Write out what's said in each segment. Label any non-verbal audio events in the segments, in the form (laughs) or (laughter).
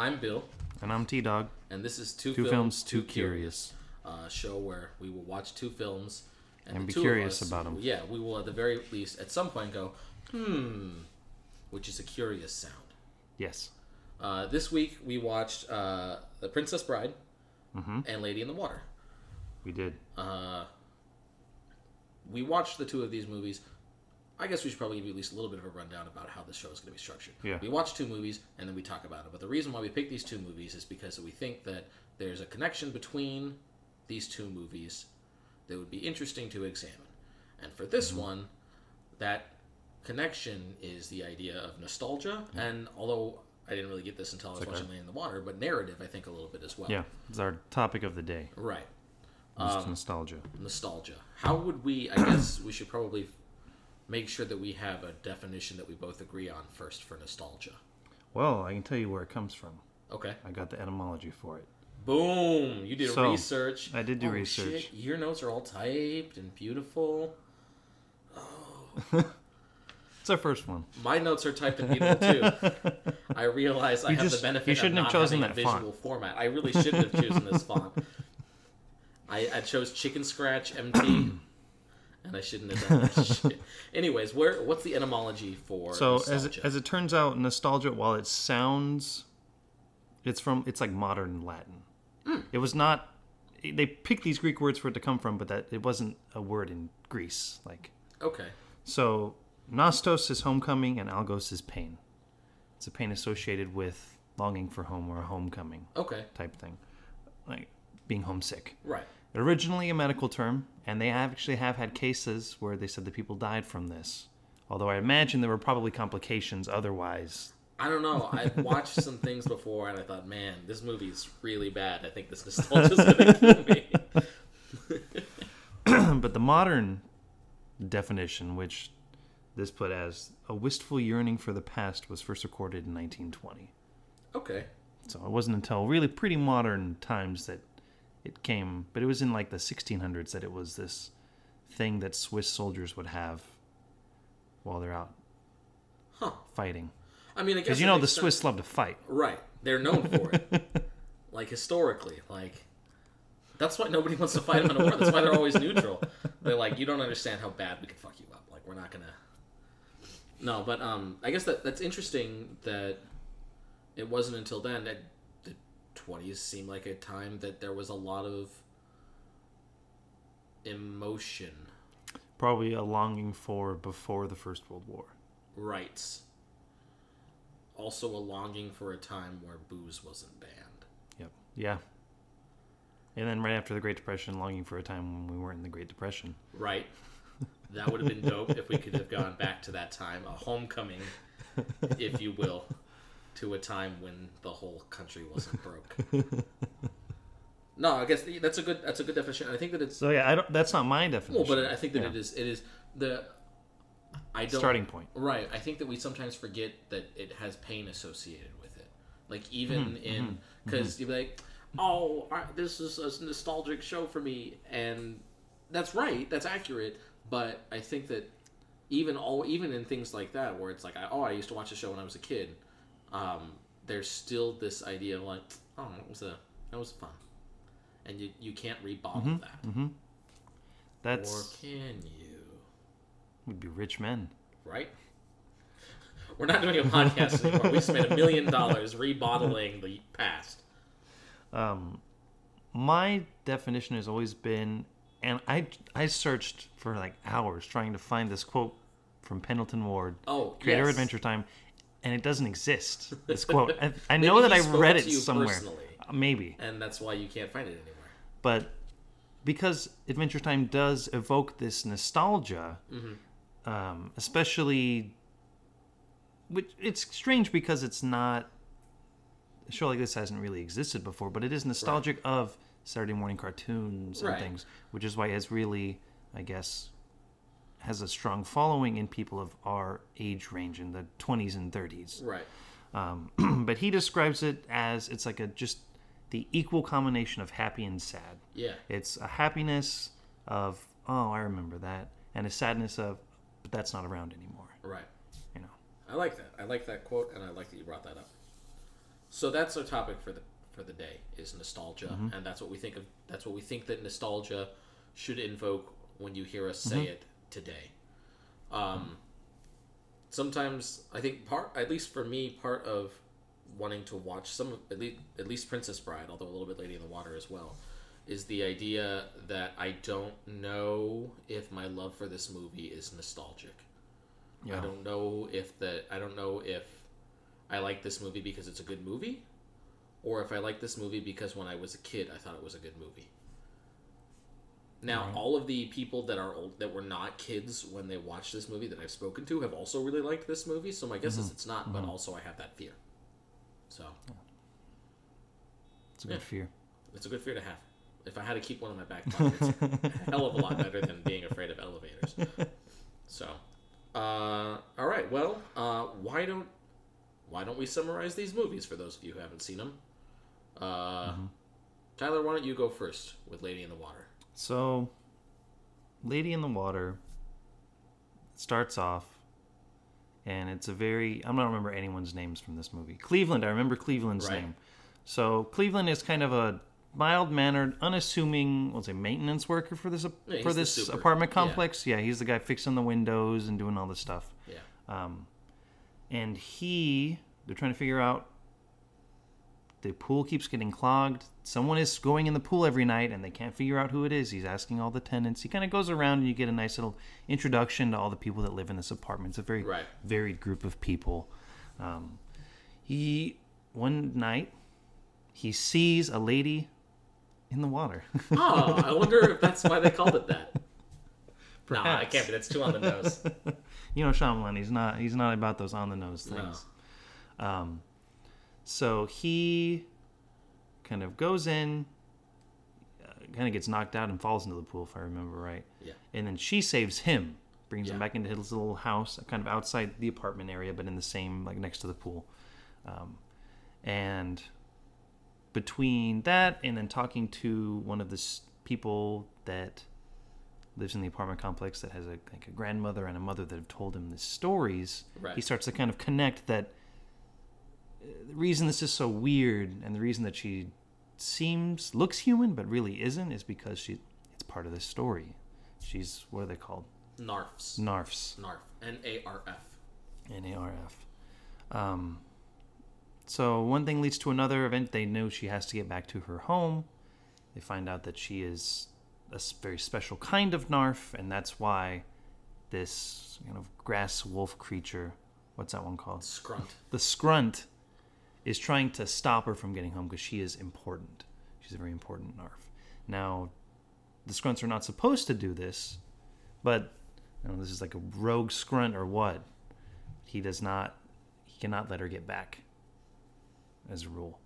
I'm Bill, And I'm T Dog. and this is Two, Two Films, Films, Too Curious, a show where we will watch two films And the be curious us- about 'em. Yeah, we will at the very least at some point go, hmm, which is a curious sound. Yes. Uh, this week we watched uh, The Princess Bride Mm-hmm. and Lady in the Water. We did. Uh, we watched the two of these movies. I guess we should probably give you at least a little bit of a rundown about how the show is going to be structured. Yeah. We watch two movies and then we talk about it. But the reason why we pick these two movies is because we think that there's a connection between these two movies that would be interesting to examine. And for this mm-hmm. one, that connection is the idea of nostalgia. And although I didn't really get this until I was like watching Lady in the Water, but narrative, I think, a little bit as well. Yeah. It's our topic of the day. Right. It's um, nostalgia. nostalgia. How would we? I guess we should probably make sure that we have a definition that we both agree on first for nostalgia. Well, I can tell you where it comes from. Okay. I got the etymology for it. Boom! You did So, research. I did do Oh, research. shit, Your notes are all typed and beautiful. Oh. (laughs) it's our first one. My notes are typed and beautiful too. (laughs) I realize I You have the benefit you shouldn't of have chosen having a that visual font. format. I really shouldn't have chosen this (laughs) font. I, I chose Chicken Scratch MT, (clears throat) and I shouldn't have done that (laughs) shit. Anyways, where what's the etymology for So as it, as it turns out, nostalgia, while it sounds, it's from it's like modern Latin. Hmm. It was not. They picked these Greek words for it to come from, but that it wasn't a word in Greece. Like okay. so, nostos is homecoming, and algos is pain. It's a pain associated with longing for home or a homecoming Okay. type thing, like being homesick. Right. Originally a medical term, and they actually have had cases where they said the people died from this. Although I imagine there were probably complications otherwise. I don't know. I've (laughs) watched some things before, and I thought, man, this movie is really bad. I think this nostalgia's gonna kill me. (laughs) but the modern definition, which this put as a wistful yearning for the past, was first recorded in 1920. Okay. So it wasn't until really pretty modern times that it came, but it was in like the 1600s that it was this thing that Swiss soldiers would have while they're out Huh. fighting. I mean, Because you know the sense. Swiss love to fight. Right. They're known for it. (laughs) like historically, like that's why nobody wants to fight them in a war. That's why they're always neutral. They're like, you don't understand how bad we can fuck you up. Like we're not gonna. No, but um, I guess that that's interesting that it wasn't until then that the twenties seemed like a time that there was a lot of emotion, Probably a longing for before the First World War. rights. Also, a longing for a time where booze wasn't banned. Yep. Yeah. And then right after the Great Depression, longing for a time when we weren't in the Great Depression. Right. That would have been dope if we could have gone back to that time, a homecoming, if you will, to a time when the whole country wasn't broke. (laughs) No, I guess that's a good that's a good definition. I think that it's So yeah, I don't. That's not my well, definition. but I think that Yeah. it is it is the I don't starting point. Right. I think that we sometimes forget that it has pain associated with it. Like even mm-hmm, in mm-hmm, because mm-hmm. you'd be like, "Oh, I, this is a nostalgic show for me," and that's right. That's accurate. But I think that even all even in things like that, where it's like, I, "Oh, I used to watch a show when I was a kid," um, there's still this idea of like, "Oh, it was a that was fun," and you you can't rebottle that, That's or can you? We'd be rich men. right? We're not doing a podcast anymore. We spent a million dollars rebottling the past. Um, My definition has always been, and I I searched for like hours trying to find this quote from Pendleton Ward, Oh, creator of yes. Adventure Time, and it doesn't exist. (laughs) This quote. I, I know that I read it somewhere, personally. Uh, maybe, And that's why you can't find it anywhere. but because Adventure Time does evoke this nostalgia, Mm-hmm. um, especially, which it's strange because it's not a show like this hasn't really existed before, but it is nostalgic of Saturday morning cartoons and Right. things, which is why it's really, I guess, has a strong following in people of our age range in the 20s and 30s. Right. Um, (clears throat) but he describes it as it's like a just the equal combination of happy and sad. Yeah. It's a happiness of oh, I remember that, and a sadness of but that's not around anymore. Right. You know. I like that. I like that quote, and I like that you brought that up. so that's our topic for the for the day is nostalgia, Mm-hmm. and that's what we think of. That's what we think that nostalgia should invoke when you hear us say Mm-hmm. it today. Um, sometimes I think part, at least for me, part of wanting to watch some, at least, at least Princess Bride, although a little bit Lady in the Water as well, is the idea that I don't know if my love for this movie is nostalgic. Yeah. I don't know if the I don't know if I like this movie because it's a good movie, or if I like this movie because when I was a kid I thought it was a good movie. Now, Right. all of the people that are old that were not kids when they watched this movie that I've spoken to have also really liked this movie. So my guess is it's not, but also I have that fear. So It's a good Yeah. fear. it's a good fear to have. If I had to keep one in my back pocket, it's a hell of a lot better than being afraid of elevators. (laughs) So, uh, all right. Well, uh, why don't why don't we summarize these movies for those of you who haven't seen them? Uh, Tyler, why don't you go first with Lady in the Water? So, Lady in the Water starts off, and it's a very. I'm not remember anyone's names from this movie. Cleveland, I remember Cleveland's Right. name. So, Cleveland is kind of a mild mannered, unassuming, let's say, maintenance worker for this Yeah, for this apartment Yeah. complex. Yeah. he's the guy fixing the windows and doing all this stuff. Yeah. Um, and he, they're trying to figure out. The pool keeps getting clogged. Someone is going in the pool every night, and they can't figure out who it is. He's asking all the tenants. He kind of goes around, and you get a nice little introduction to all the people that live in this apartment. It's a very Right. varied group of people. Um, he one night he sees a lady in the water. (laughs) Oh, I wonder if that's why they called it that. No, I Perhaps. can't be. That's too on the nose. (laughs) you know Shyamalan, he's not he's not about those on the nose No. things. Um, so he kind of goes in, uh, kind of gets knocked out and falls into the pool, if I remember right. Yeah. And then she saves him, brings him back into his little house, kind of outside the apartment area, but in the same like next to the pool. Um, and between that and then talking to one of the people that lives in the apartment complex that has a like a grandmother and a mother that have told him the stories, Right. he starts to kind of connect that the reason this is so weird and the reason that she seems looks human but really isn't is because she it's part of this story. She's what are they called? Narfs. Narfs. Narf. N A R F. N-A-R-F. Um, so one thing leads to another. Event they know she has to get back to her home. They find out that she is a very special kind of Narf, and that's why this kind of grass wolf creature, what's that one called? Scrunt. The Scrunt, is trying to stop her from getting home because she is important. She's a very important Narf. Now, the Scrunts are not supposed to do this, but don't know, this is like a rogue Scrunt or what. He does not, he cannot let her get back, as a rule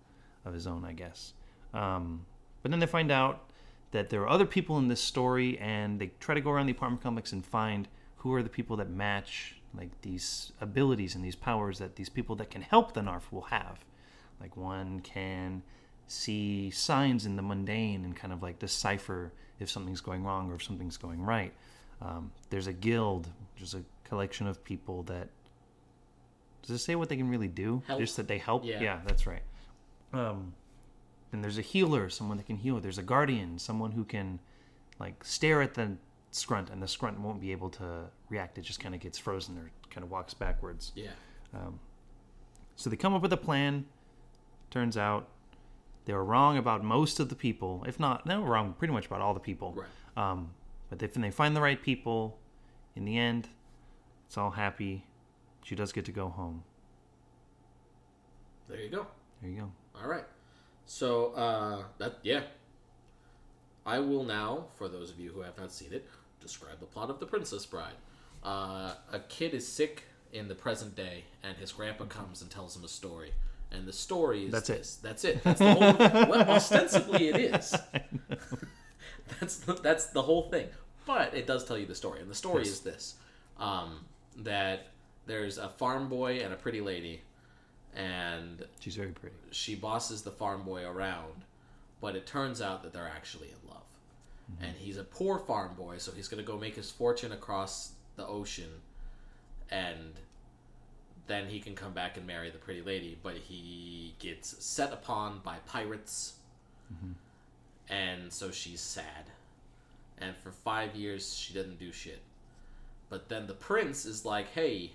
of his own, I guess. Um, but then they find out that there are other people in this story, and they try to go around the apartment complex and find who are the people that match like these abilities and these powers that these people that can help the Narf will have. Like one can see signs in the mundane and kind of like decipher if something's going wrong or if something's going right. Um, there's a guild, there's a collection of people that. Does it say what they can really do? Help. Just that they help? Yeah. yeah that's right. Um, then there's a healer, someone that can heal. There's a guardian, someone who can like stare at the scrunt, and the scrunt won't be able to react. It just kind of gets frozen or kind of walks backwards. Yeah. So they come up with a plan. Turns out they were wrong about most of the people, if not, they were wrong pretty much about all the people. Right. Um, but if they find the right people, in the end, it's all happy. She does get to go home. There you go. There you go. All right. So uh, that yeah. I will now, for those of you who have not seen it, describe the plot of The Princess Bride. Uh, a kid is sick in the present day, and his grandpa comes and tells him a story. And the story is That's it. this. That's it. That's the whole. well, (laughs) ostensibly it is. (laughs) (laughs) that's the, that's the whole thing. But it does tell you the story, and the story Yes. is this: um, that there's a farm boy and a pretty lady, and She's very pretty. she bosses the farm boy around, but it turns out that they're actually in love. And he's a poor farm boy, so he's going to go make his fortune across the ocean. And then he can come back and marry the pretty lady. But he gets set upon by pirates, mm-hmm. and so she's sad. And for five years, she doesn't do shit. But then the prince is like, "Hey,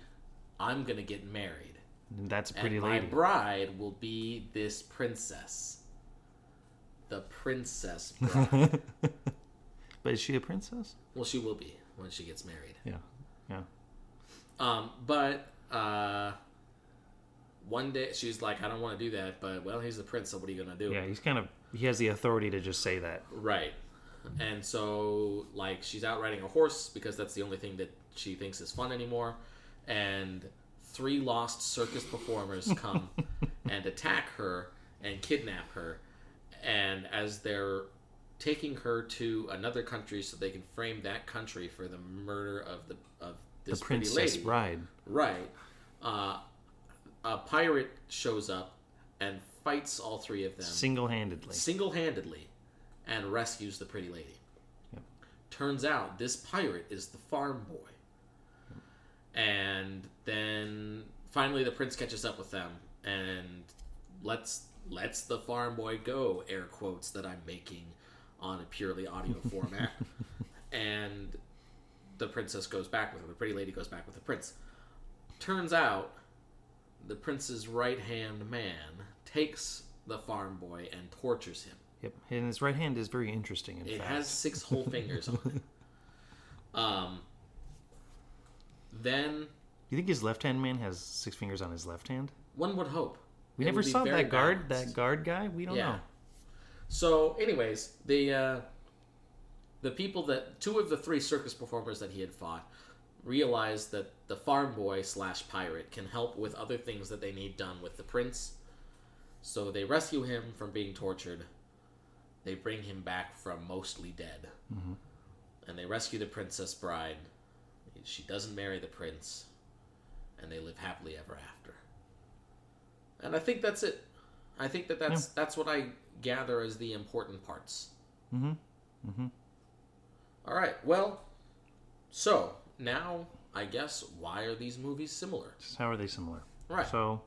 I'm gonna get married, And that's a pretty and lady. my bride will be this princess." The princess (laughs) bride. But is she a princess? well, she will be when she gets married. Yeah. Yeah. Um, but uh, one day she's like, I don't want to do that, but well, he's the prince, so what are you gonna do? Yeah, he's kind of he has the authority to just say that. Right. And so, like, she's out riding a horse because that's the only thing that she thinks is fun anymore. And three lost circus performers (laughs) come and attack her and kidnap her. And as they're taking her to another country so they can frame that country for the murder of the of The this pretty princess lady, bride. Right. Uh, a pirate shows up and fights all three of them Single handedly. single handedly and rescues the pretty lady. Yep. Turns out this pirate is the farm boy. And then finally the prince catches up with them and lets lets the farm boy go, air quotes that I'm making on a purely audio (laughs) format. and the princess goes back with him. The pretty lady goes back with the prince. Turns out the prince's right hand man takes the farm boy and tortures him. Yep. And his right hand is very interesting. In It fact. has six whole (laughs) fingers on it. Um, then You think his left hand man has six fingers on his left hand? one would hope. We It never saw that guard. balanced. That guard guy. We don't Yeah. know. So, anyways, the uh, the people that two of the three circus performers that he had fought realized that the farm boy slash pirate can help with other things that they need done with the prince. So they rescue him from being tortured. They bring him back from mostly dead, and they rescue the princess bride. She doesn't marry the prince, and they live happily ever after. And I think that's it. I think that that's that's what I gather as the important parts. Mhm. Mhm. All right. Well, so now I guess why are these movies similar? How are they similar? Right. So,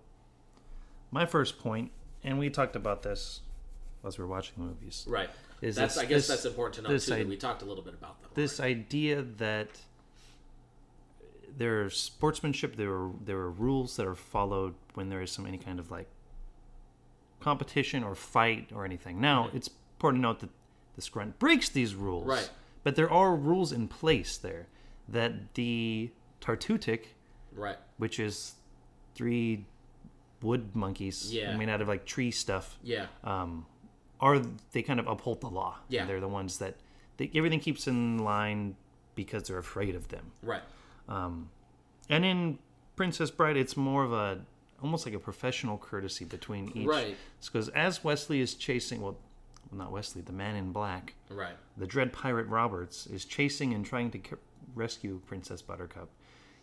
my first point, and we talked about this as we were watching movies, right. is That's this, I guess this, that's important to know too. I- that we talked a little bit about them. this idea that there's sportsmanship. There are there are rules that are followed when there is some any kind of like competition or fight or anything. Now, it's important to note that the Scrunt breaks these rules, Right. But there are rules in place there that the Tartutic right. which is three wood monkeys Yeah. made out of like tree stuff Yeah. um, are they kind of uphold the law Yeah. they're the ones that they, everything keeps in line because they're afraid of them Right. Um, and in princess bride it's more of a almost like a professional courtesy between each Right. because as wesley is chasing well well, not wesley the man in black Right. the dread pirate Roberts is chasing and trying to c- rescue Princess Buttercup.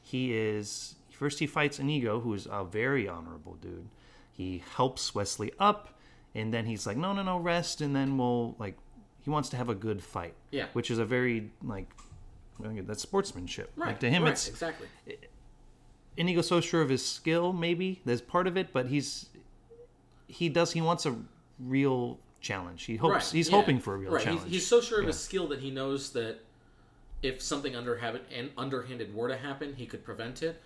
He is first he fights Inigo, who is a very honorable dude. He helps Wesley up, and then he's like, "No, no, no, rest," and then we'll like he wants to have a good fight. Yeah. which is a very like that's sportsmanship. Right. Like to him, right, it's exactly. Inigo's so sure of his skill, maybe there's part of it, but he's he does he wants a real challenge. He hopes right. he's yeah. hoping for a real right. challenge. He's, he's so sure of his skill that he knows that if something underhanded and underhanded were to happen, he could prevent it.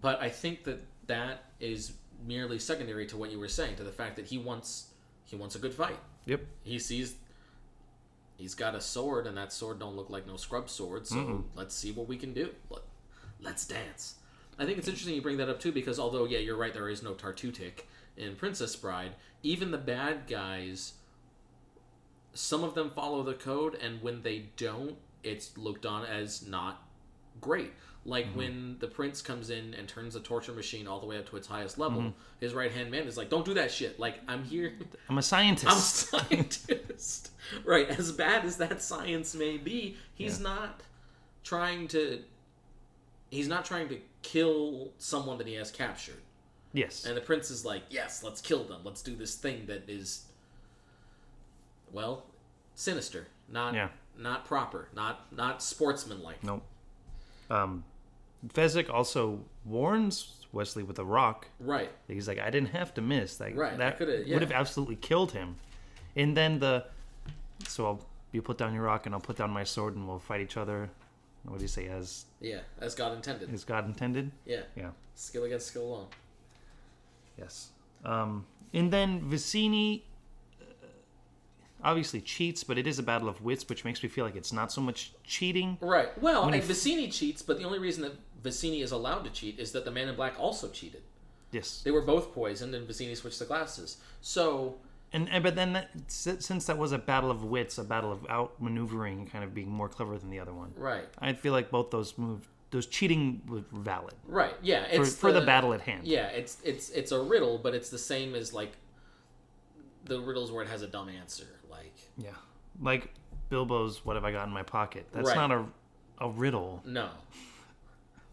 But I think that that is merely secondary to what you were saying, to the fact that he wants he wants a good fight. yep. He sees he's got a sword, and that sword don't look like no scrub sword. So let's see what we can do. Let, let's dance. I think it's interesting you bring that up too, because although yeah, you're right, there is no Tartutic in Princess Bride. Even the bad guys, some of them follow the code, and when they don't, it's looked on as not great. Like mm-hmm. when the prince comes in and turns the torture machine all the way up to its highest level, mm-hmm. his right hand man is like, "Don't do that shit." Like I'm here. (laughs) I'm a scientist. I'm a scientist. (laughs) right. As bad as that science may be, he's not trying to he's not trying to kill someone that he has captured. yes. And the prince is like, "Yes, let's kill them. Let's do this thing that is well, sinister, not Yeah. not proper, not not sportsmanlike." Nope. Um, Fezzik also warns Wesley with a rock. Right. He's like, I didn't have to miss. Like Right, that yeah. would have absolutely killed him. And then the so I'll you put down your rock and I'll put down my sword and we'll fight each other. What do you say? As Yeah, as God intended. as God intended? Yeah. Yeah. Skill against skill alone. Yes. Um, and then Vizzini uh, obviously cheats, but it is a battle of wits, which makes me feel like it's not so much cheating. Right. Well, and Vizzini cheats, but the only reason that Vizzini is allowed to cheat is that the Man in Black also cheated. Yes. They were both poisoned, and Vizzini switched the glasses. So, And, and but then that, since that was a battle of wits, a battle of outmaneuvering, and kind of being more clever than the other one, right, I feel like both those move, those cheating were valid right, yeah, for, it's for the battle at hand. Yeah, it's it's it's a riddle, but it's the same as like the riddles where it has a dumb answer. Like, Yeah. Like Bilbo's "What have I got in my pocket?" That's Right. not a a riddle. no.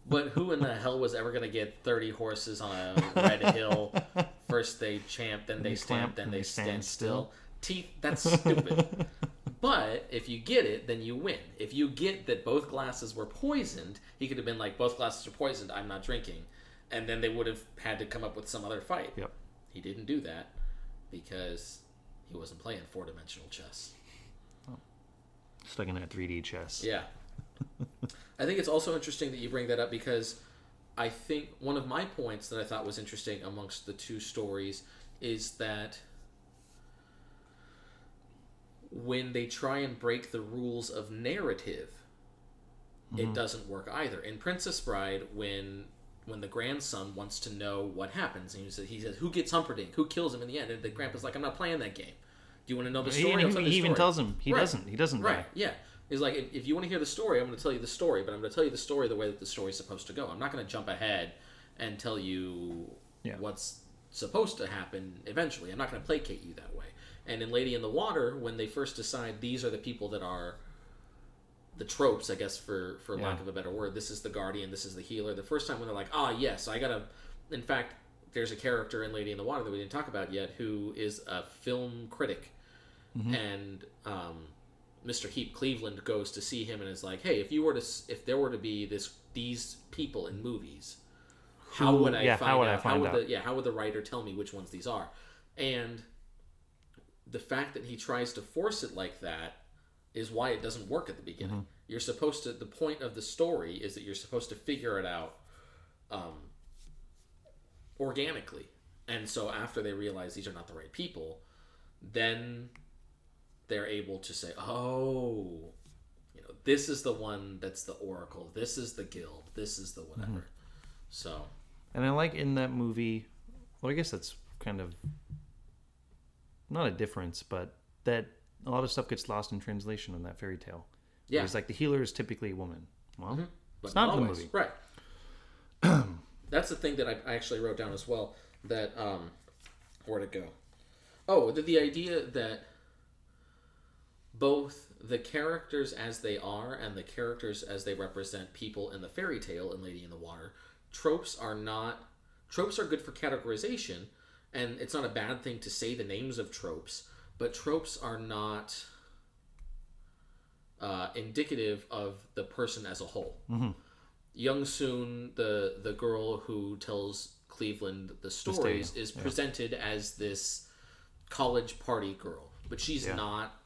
But who in the hell was ever going to get 30 horses on a red (laughs) hill? First they champ, then they they stamp, then they they stand stand still. Teeth, that's stupid. but if you get it, then you win. If you get that both glasses were poisoned, he could have been like, both glasses are poisoned, I'm not drinking. And then they would have had to come up with some other fight. Yep. He didn't do that because he wasn't playing four dimensional chess. Oh. Stuck in that 3D chess. Yeah. I think it's also interesting that you bring that up because I think one of my points that I thought was interesting amongst the two stories is that when they try and break the rules of narrative, it mm-hmm. doesn't work either. In Princess Bride, when when the grandson wants to know what happens, and he says, he says, "Who gets Humperdinck? Who kills him in the end?" And the grandpa's like, "I'm not playing that game. Do you want to know the He, story?" he- tell he even story." tells him he Right. doesn't. He doesn't Right. die. Yeah. He's like, if, if you want to hear the story, I'm going to tell you the story, but I'm going to tell you the story the way that the story's supposed to go. I'm not going to jump ahead and tell you Yeah. what's supposed to happen eventually. I'm not going to placate you that way. And in Lady in the Water, when they first decide these are the people that are the tropes, I guess, for for lack of a better word, this is the guardian, this is the healer. The first time when they're like, ah, yes, I gotta. In fact, there's a character in Lady in the Water that we didn't talk about yet who is a film critic, and um, Mr. Heep Cleveland goes to see him and is like, hey, if you were to, if there were to be this these people in movies, how would I yeah, find how would I out? find would out? the yeah, how would the writer tell me which ones these are? And the fact that he tries to force it like that is why it doesn't work at the beginning. Mm-hmm. You're supposed to. The point of the story is that you're supposed to figure it out um, organically, and so after they realize these are not the right people, then they're able to say, "Oh, you know, this is the one that's the oracle. This is the guild. This is the whatever." Mm-hmm. So And I like in that movie, well, I guess that's kind of not a difference, but that a lot of stuff gets lost in translation in that fairy tale. yeah, It's like the healer is typically a woman. Well, but it's not in the movie. right? (clears throat) That's the thing that I, I actually wrote down as well. That um, where'd it go? Oh, the, the idea that both the characters as they are and the characters as they represent people in the fairy tale and Lady in the Water, tropes are not tropes are good for categorization, and it's not a bad thing to say the names of tropes, but tropes are not uh, indicative of the person as a whole. Young Soon, the the girl who tells Cleveland the stories, is presented as this college party girl, but she's Yeah. not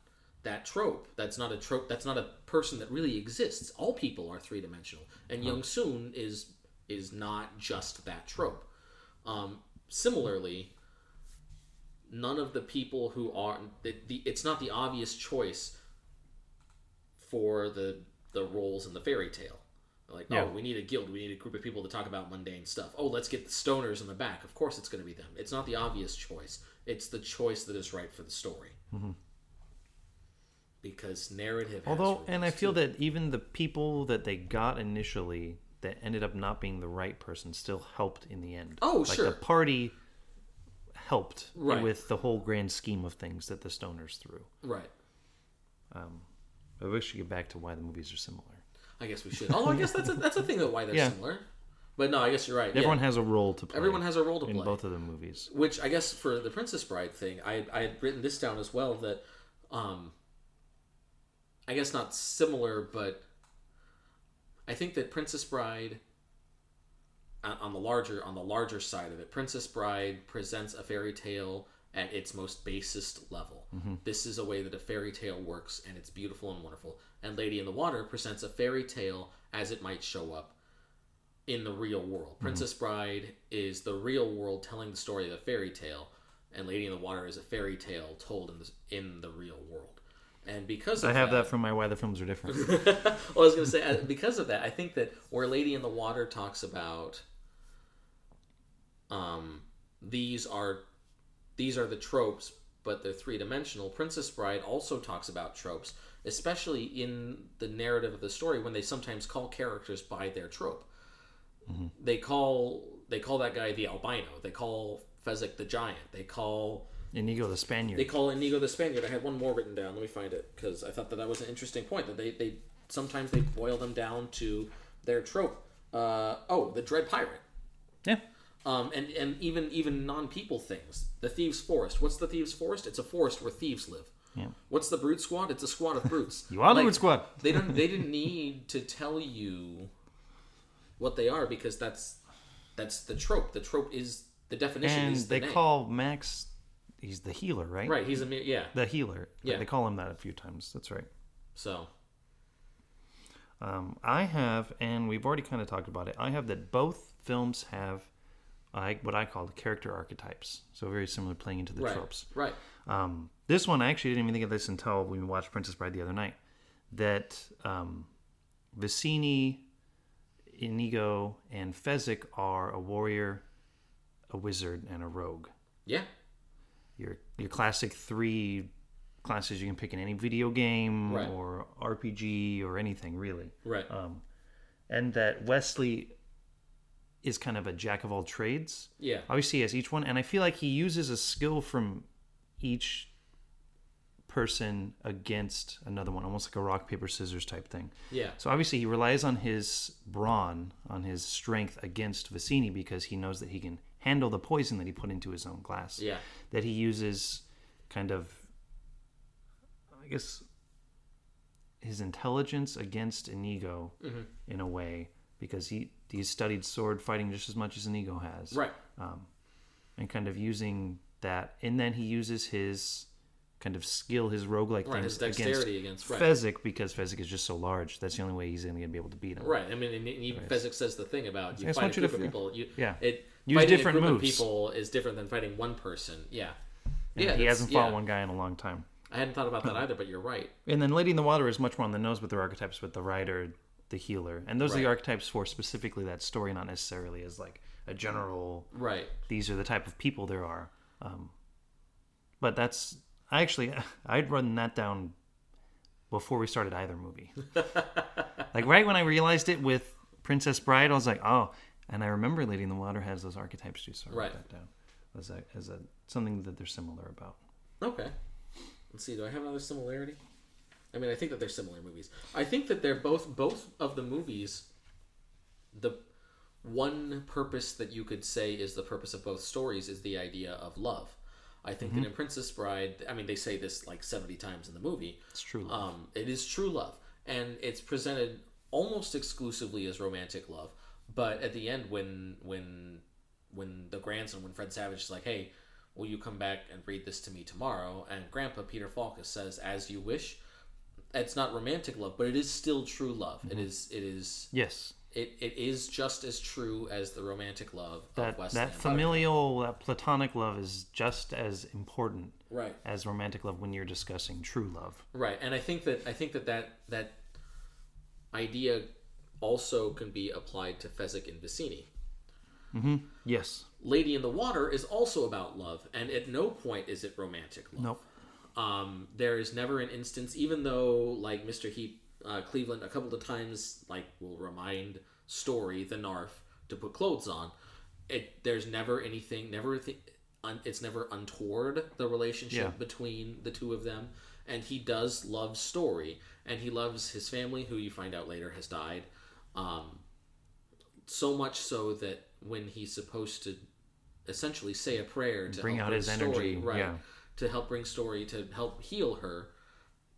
that trope. That's not a trope. That's not a person that really exists. All people are three dimensional, and Young Soon is is not just that trope. Um, similarly, none of the people who are the, the it's not the obvious choice for the the roles in the fairy tale. Like, Yeah. oh, we need a guild, we need a group of people to talk about mundane stuff. Oh, let's get the stoners in the back. Of course, it's going to be them. It's not the obvious choice. It's the choice that is right for the story. Because narrative. Although, and I feel too. that even the people that they got initially that ended up not being the right person still helped in the end. Oh, like sure. the party helped Right. with the whole grand scheme of things that the stoners threw. right. Um, I wish you get back to why the movies are similar. I guess we should. Although I guess that's a that's a thing that why they're (laughs) Yeah. similar. But no, I guess you're right. yeah. Everyone has a role to play. Everyone has a role to in play. both of the movies. which I guess for the Princess Bride thing, I I had written this down as well that, um, I guess not similar, but I think that Princess Bride on on the larger on the larger side of it, Princess Bride presents a fairy tale at its most basest level. Mm-hmm. This is a way that a fairy tale works, and it's beautiful and wonderful. And Lady in the Water presents a fairy tale as it might show up in the real world. Mm-hmm. Princess Bride is the real world telling the story of a fairy tale, and Lady in the Water is a fairy tale told in the, in the real world. And because of I have that from my why the films are different. (laughs) well, I was going to say uh, because of that, I think that where Lady in the Water talks about, um, these are these are the tropes, but they're three dimensional. Princess Bride also talks about tropes, especially in the narrative of the story when they sometimes call characters by their trope. They call they call that guy the albino. They call Fezzik the giant. They call Inigo the Spaniard. they call Inigo the Spaniard. I had one more written down. Let me find it because I thought that that was an interesting point. That they, they sometimes they boil them down to their trope. Uh, oh, the Dread Pirate. yeah. Um, and and even even non people things. The Thieves Forest. What's the Thieves Forest? It's a forest where thieves live. Yeah. What's the Brute Squad? It's a squad of brutes. (laughs) You are the Brute Squad. (laughs) They don't. They didn't need to tell you what they are because that's that's the trope. The trope is the definition. And is the they name. call Max, he's the healer, right? right. He's a yeah. The healer. Yeah. They call him that a few times. That's right. So Um, I have, and we've already kind of talked about it. I have that both films have I, what I call the character archetypes. So very similar playing into the right. tropes. Right. Um, this one, I actually didn't even think of this until we watched Princess Bride the other night. That um, Vizzini, Inigo, and Fezzik are a warrior, a wizard, and a rogue. Yeah. Your your classic three classes you can pick in any video game Right. or RPG or anything really. Right. Um, and that Wesley is kind of a jack of all trades. yeah. Obviously, he has each one, and I feel like he uses a skill from each person against another one, almost like a rock paper scissors type thing. Yeah. So obviously, he relies on his brawn, on his strength against Vizzini because he knows that he can handle the poison that he put into his own glass. Yeah. That he uses kind of, I guess, his intelligence against Inigo Mm-hmm. in a way because he he's studied sword fighting just as much as Inigo has Right. and kind of using that and then he uses his kind of skill his roguelike Right. things His dexterity against. Right. Fezzik because Fezzik is just so large. That's the only way he's going to be able to beat him. Right. I mean, and even Fezzik says the thing about you fight a want you to group of people. You, yeah. It Use fighting different a group moves. of people is different than fighting one person. Yeah. And yeah. he hasn't fought yeah. one guy in a long time. I hadn't thought about that either, but you're right. And then Lady in the Water is much more on the nose with their archetypes with the rider, the healer. And those are the archetypes for specifically that story, not necessarily as like a general Right. these are the type of people there are. Um, but that's I actually (laughs) I'd run that down before we started either movie. (laughs) like right when I realized it with Princess Bride, I was like, oh, and I remember Lady in the Water has those archetypes too, so I wrote that down as a as a something that they're similar about. Okay. Let's see. Do I have another similarity? I mean, I think that they're similar movies. I think that they're both both of the movies. The one purpose that you could say is the purpose of both stories is the idea of love. I think that in Princess Bride, I mean, they say this like seventy times in the movie. It's true. Um, it is true love, and it's presented almost exclusively as romantic love. But at the end, when when when the grandson, when Fred Savage is like, "Hey, will you come back and read this to me tomorrow?" and Grandpa Peter Falkus says, "As you wish." It's not romantic love, but it is still true love. It mm-hmm. is. It is. yes. It, it is just as true as the romantic love That that familial, that platonic love is just as important right? as romantic love when you're discussing true love. Right, and I think that I think that that that idea also can be applied to Fezzik and Vizzini. Yes. Lady in the Water is also about love, and at no point is it romantic love. Nope. Um, there is never an instance, even though like Mr. Heep uh, Cleveland a couple of times like will remind Story the Narf to put clothes on. It there's never anything, never th- un, it's never untoward the relationship Yeah. between the two of them, and he does love Story, and he loves his family, who you find out later has died. Um, so much so that when he's supposed to essentially say a prayer to Bring help out his Story, energy, right? yeah. To help bring Story to help heal her,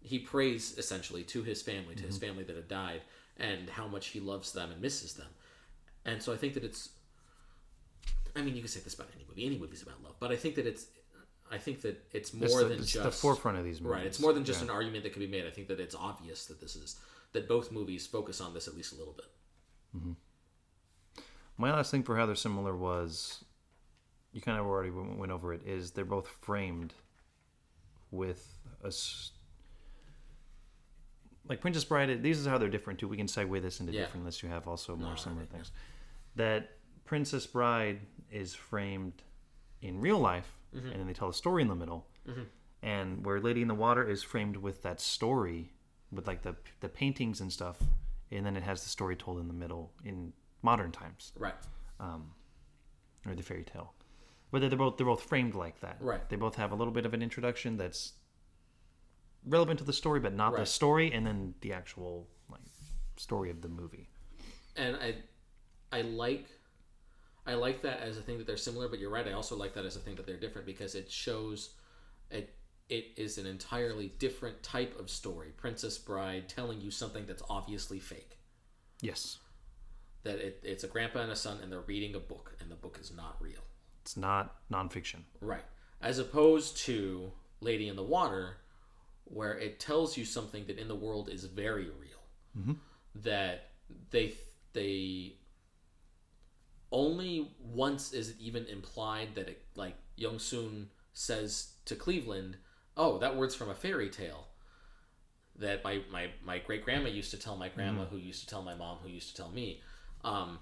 he prays essentially to his family, to Mm-hmm. his family that had died, and how much he loves them and misses them. And so I think that it's I mean, you can say this about any movie. Any movie's about love, but I think that it's. I think that it's It's more the, than it's just the forefront of these movies. Right. It's more than just Yeah. an argument that can be made. I think that it's obvious that this is that both movies focus on this at least a little bit. My last thing for how they're similar was, you kind of already went over it. Is they're both framed with a like Princess Bride. These is how they're different too. We can segue this into Yeah. different lists. You have also more No, similar right, yeah. things. That Princess Bride is framed in real life, Mm-hmm. and then they tell a story in the middle. And where Lady in the Water is framed with that story, with like the the paintings and stuff, and then it has the story told in the middle in modern times Right. Um, or the fairy tale. But they're both they're both framed like that. Right. They both have a little bit of an introduction that's relevant to the story, but not the story, and then the actual like story of the movie. and I, I like, I like that as a thing that they're similar. But you're right. I also like that as a thing that they're different because it shows, it it is an entirely different type of story. Princess Bride telling you something that's obviously fake. Yes, That it, it's a grandpa and a son, and they're reading a book, and the book is not real. it's not nonfiction. Right. As opposed to Lady in the Water, where it tells you something that in the world is very real. Mm-hmm. That they they only once is it even implied that it like Young Soon says to Cleveland, "Oh, that word's from a fairy tale." That my my my great grandma used to tell my grandma, who used to tell my mom, who used to tell me. Um,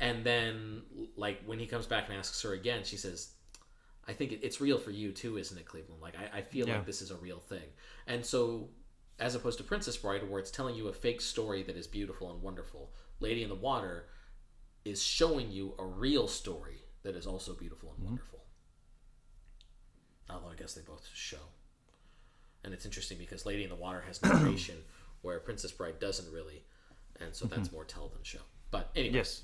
and then like when he comes back and asks her again she says i think it- it's real for you too isn't it cleveland like i, I feel Yeah. like this is a real thing and so as opposed to princess bride where it's telling you a fake story that is beautiful and wonderful lady in the water is showing you a real story that is also beautiful and wonderful although i guess they both show and it's interesting because lady in the water has narration (clears throat) where princess bride doesn't really and so that's more tell than show but anyway Yes.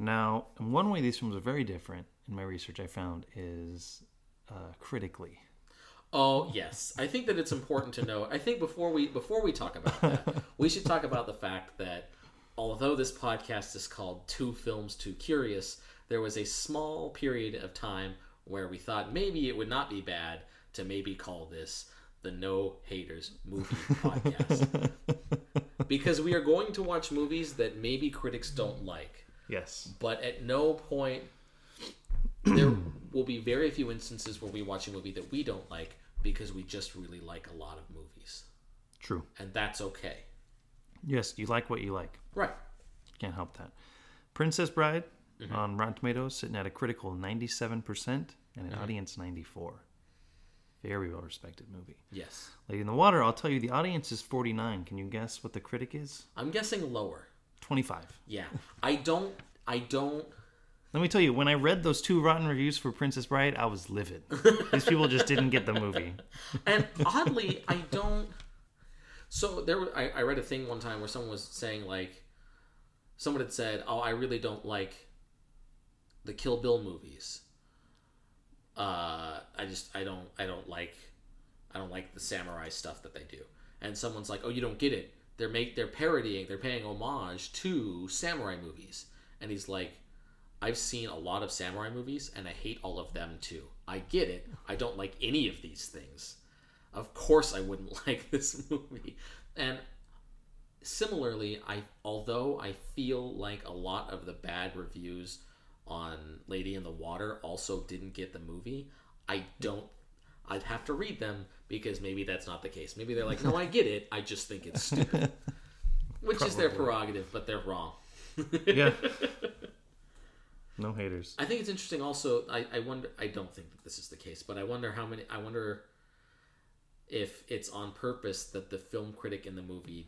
Now, in one way these films are very different, in my research I found, is uh, critically. Oh yes, I think that it's important to know. I think before we before we talk about that, (laughs) we should talk about the fact that although this podcast is called Two Films Too Curious, there was a small period of time where we thought maybe it would not be bad to maybe call this the No Haters Movie (laughs) Podcast. because we are going to watch movies that maybe critics don't like Yes. but at no point there will be very few instances where we watch a movie that we don't like because we just really like a lot of movies True. and that's okay Yes, you like what you like. right Can't help that. Princess Bride mm-hmm. on Rotten Tomatoes sitting at a critical 97% and an audience 94. Very well respected movie. yes Lady in the Water, I'll tell you the audience is 49. Can you guess what the critic is? i'm guessing lower 25. yeah i don't i don't Let me tell you, when I read those two rotten reviews for Princess Bride, I was livid. These people just didn't get the movie. (laughs) and oddly i don't so there were, I, I read a thing one time where someone was saying like someone had said oh i really don't like the kill bill movies uh i just i don't i don't like i don't like the samurai stuff that they do and someone's like oh you don't get it they're make they're parodying they're paying homage to samurai movies and he's like I've seen a lot of samurai movies and I hate all of them too. I get it. I don't like any of these things. Of course I wouldn't (laughs) like this movie. And similarly, I although I feel like a lot of the bad reviews on Lady in the Water also didn't get the movie, I don't I'd have to read them because maybe that's not the case. Maybe they're like, "No, I get it. I just think it's stupid." (laughs) Which is their prerogative, but they're wrong. Yeah. (laughs) No haters. I think it's interesting. Also, I, I wonder. I don't think that this is the case, but I wonder how many. I wonder if it's on purpose that the film critic in the movie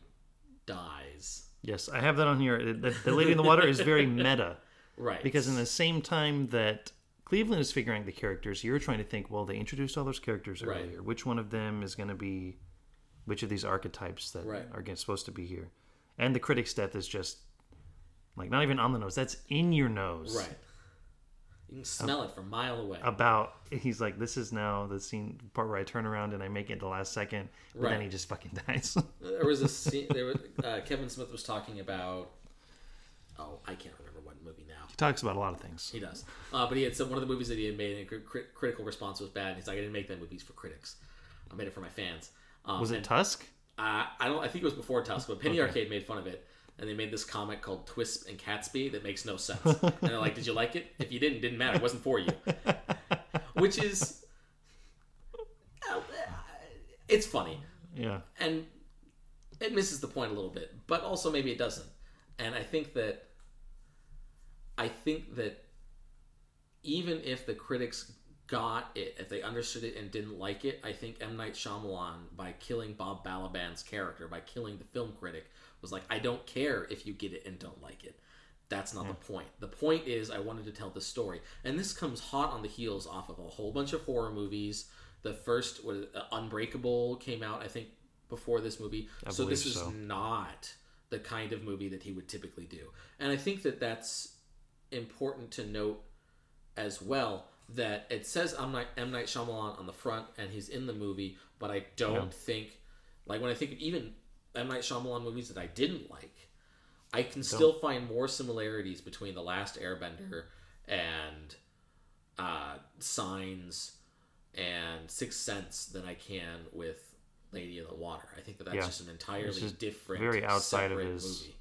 dies. Yes, I have that on here. The, the Lady in the Water is very (laughs) meta Right. because in the same time that Cleveland is figuring out the characters, you're trying to think, well, they introduced all those characters Right. earlier. Which one of them is going to be, which of these archetypes that Right. are supposed to be here? And the critic's death is just like not even on the nose. That's in your nose. right. You can smell it from a mile away. About he's like, this is now the scene part where I turn around and I make it the last second, but then he just fucking (laughs) dies. There was a scene. There was, uh, Kevin Smith was talking about. Oh, I can't remember what movie now. He talks about a lot of things. He does. Uh, but he had some one of the movies that he had made, and cri- cri- critical response was bad. He's like, I didn't make that movies for critics. I made it for my fans. Um, Was it and, Tusk? uh, I don't. I think it was before Tusk, but Penny Arcade made fun of it, and they made this comic called Twisp and Catsby that makes no sense. and they're like, "Did you like it? If you didn't, it didn't matter. It wasn't for you." (laughs) Which is, uh, it's funny Yeah. and it misses the point a little bit, but also maybe it doesn't. And I think that I think that even if the critics got it, if they understood it and didn't like it, I think M Night Shyamalan by killing Bob Balaban's character, by killing the film critic, was like, I don't care if you get it and don't like it. That's not the point. The point is, I wanted to tell the story, and this comes hot on the heels off of a whole bunch of horror movies. The first was uh, Unbreakable came out, I think, before this movie. so this is so. not the kind of movie that he would typically do, and I think that that's important to note as well. That it says M Night, M Night Shyamalan on the front, and he's in the movie, but I don't think, like when I think of even M Night Shyamalan movies that I didn't like, I can still find more similarities between The Last Airbender and uh, Signs and Sixth Sense than I can with Lady in the Water. I think that that's Yeah. just an entirely different, very outside of his- movie.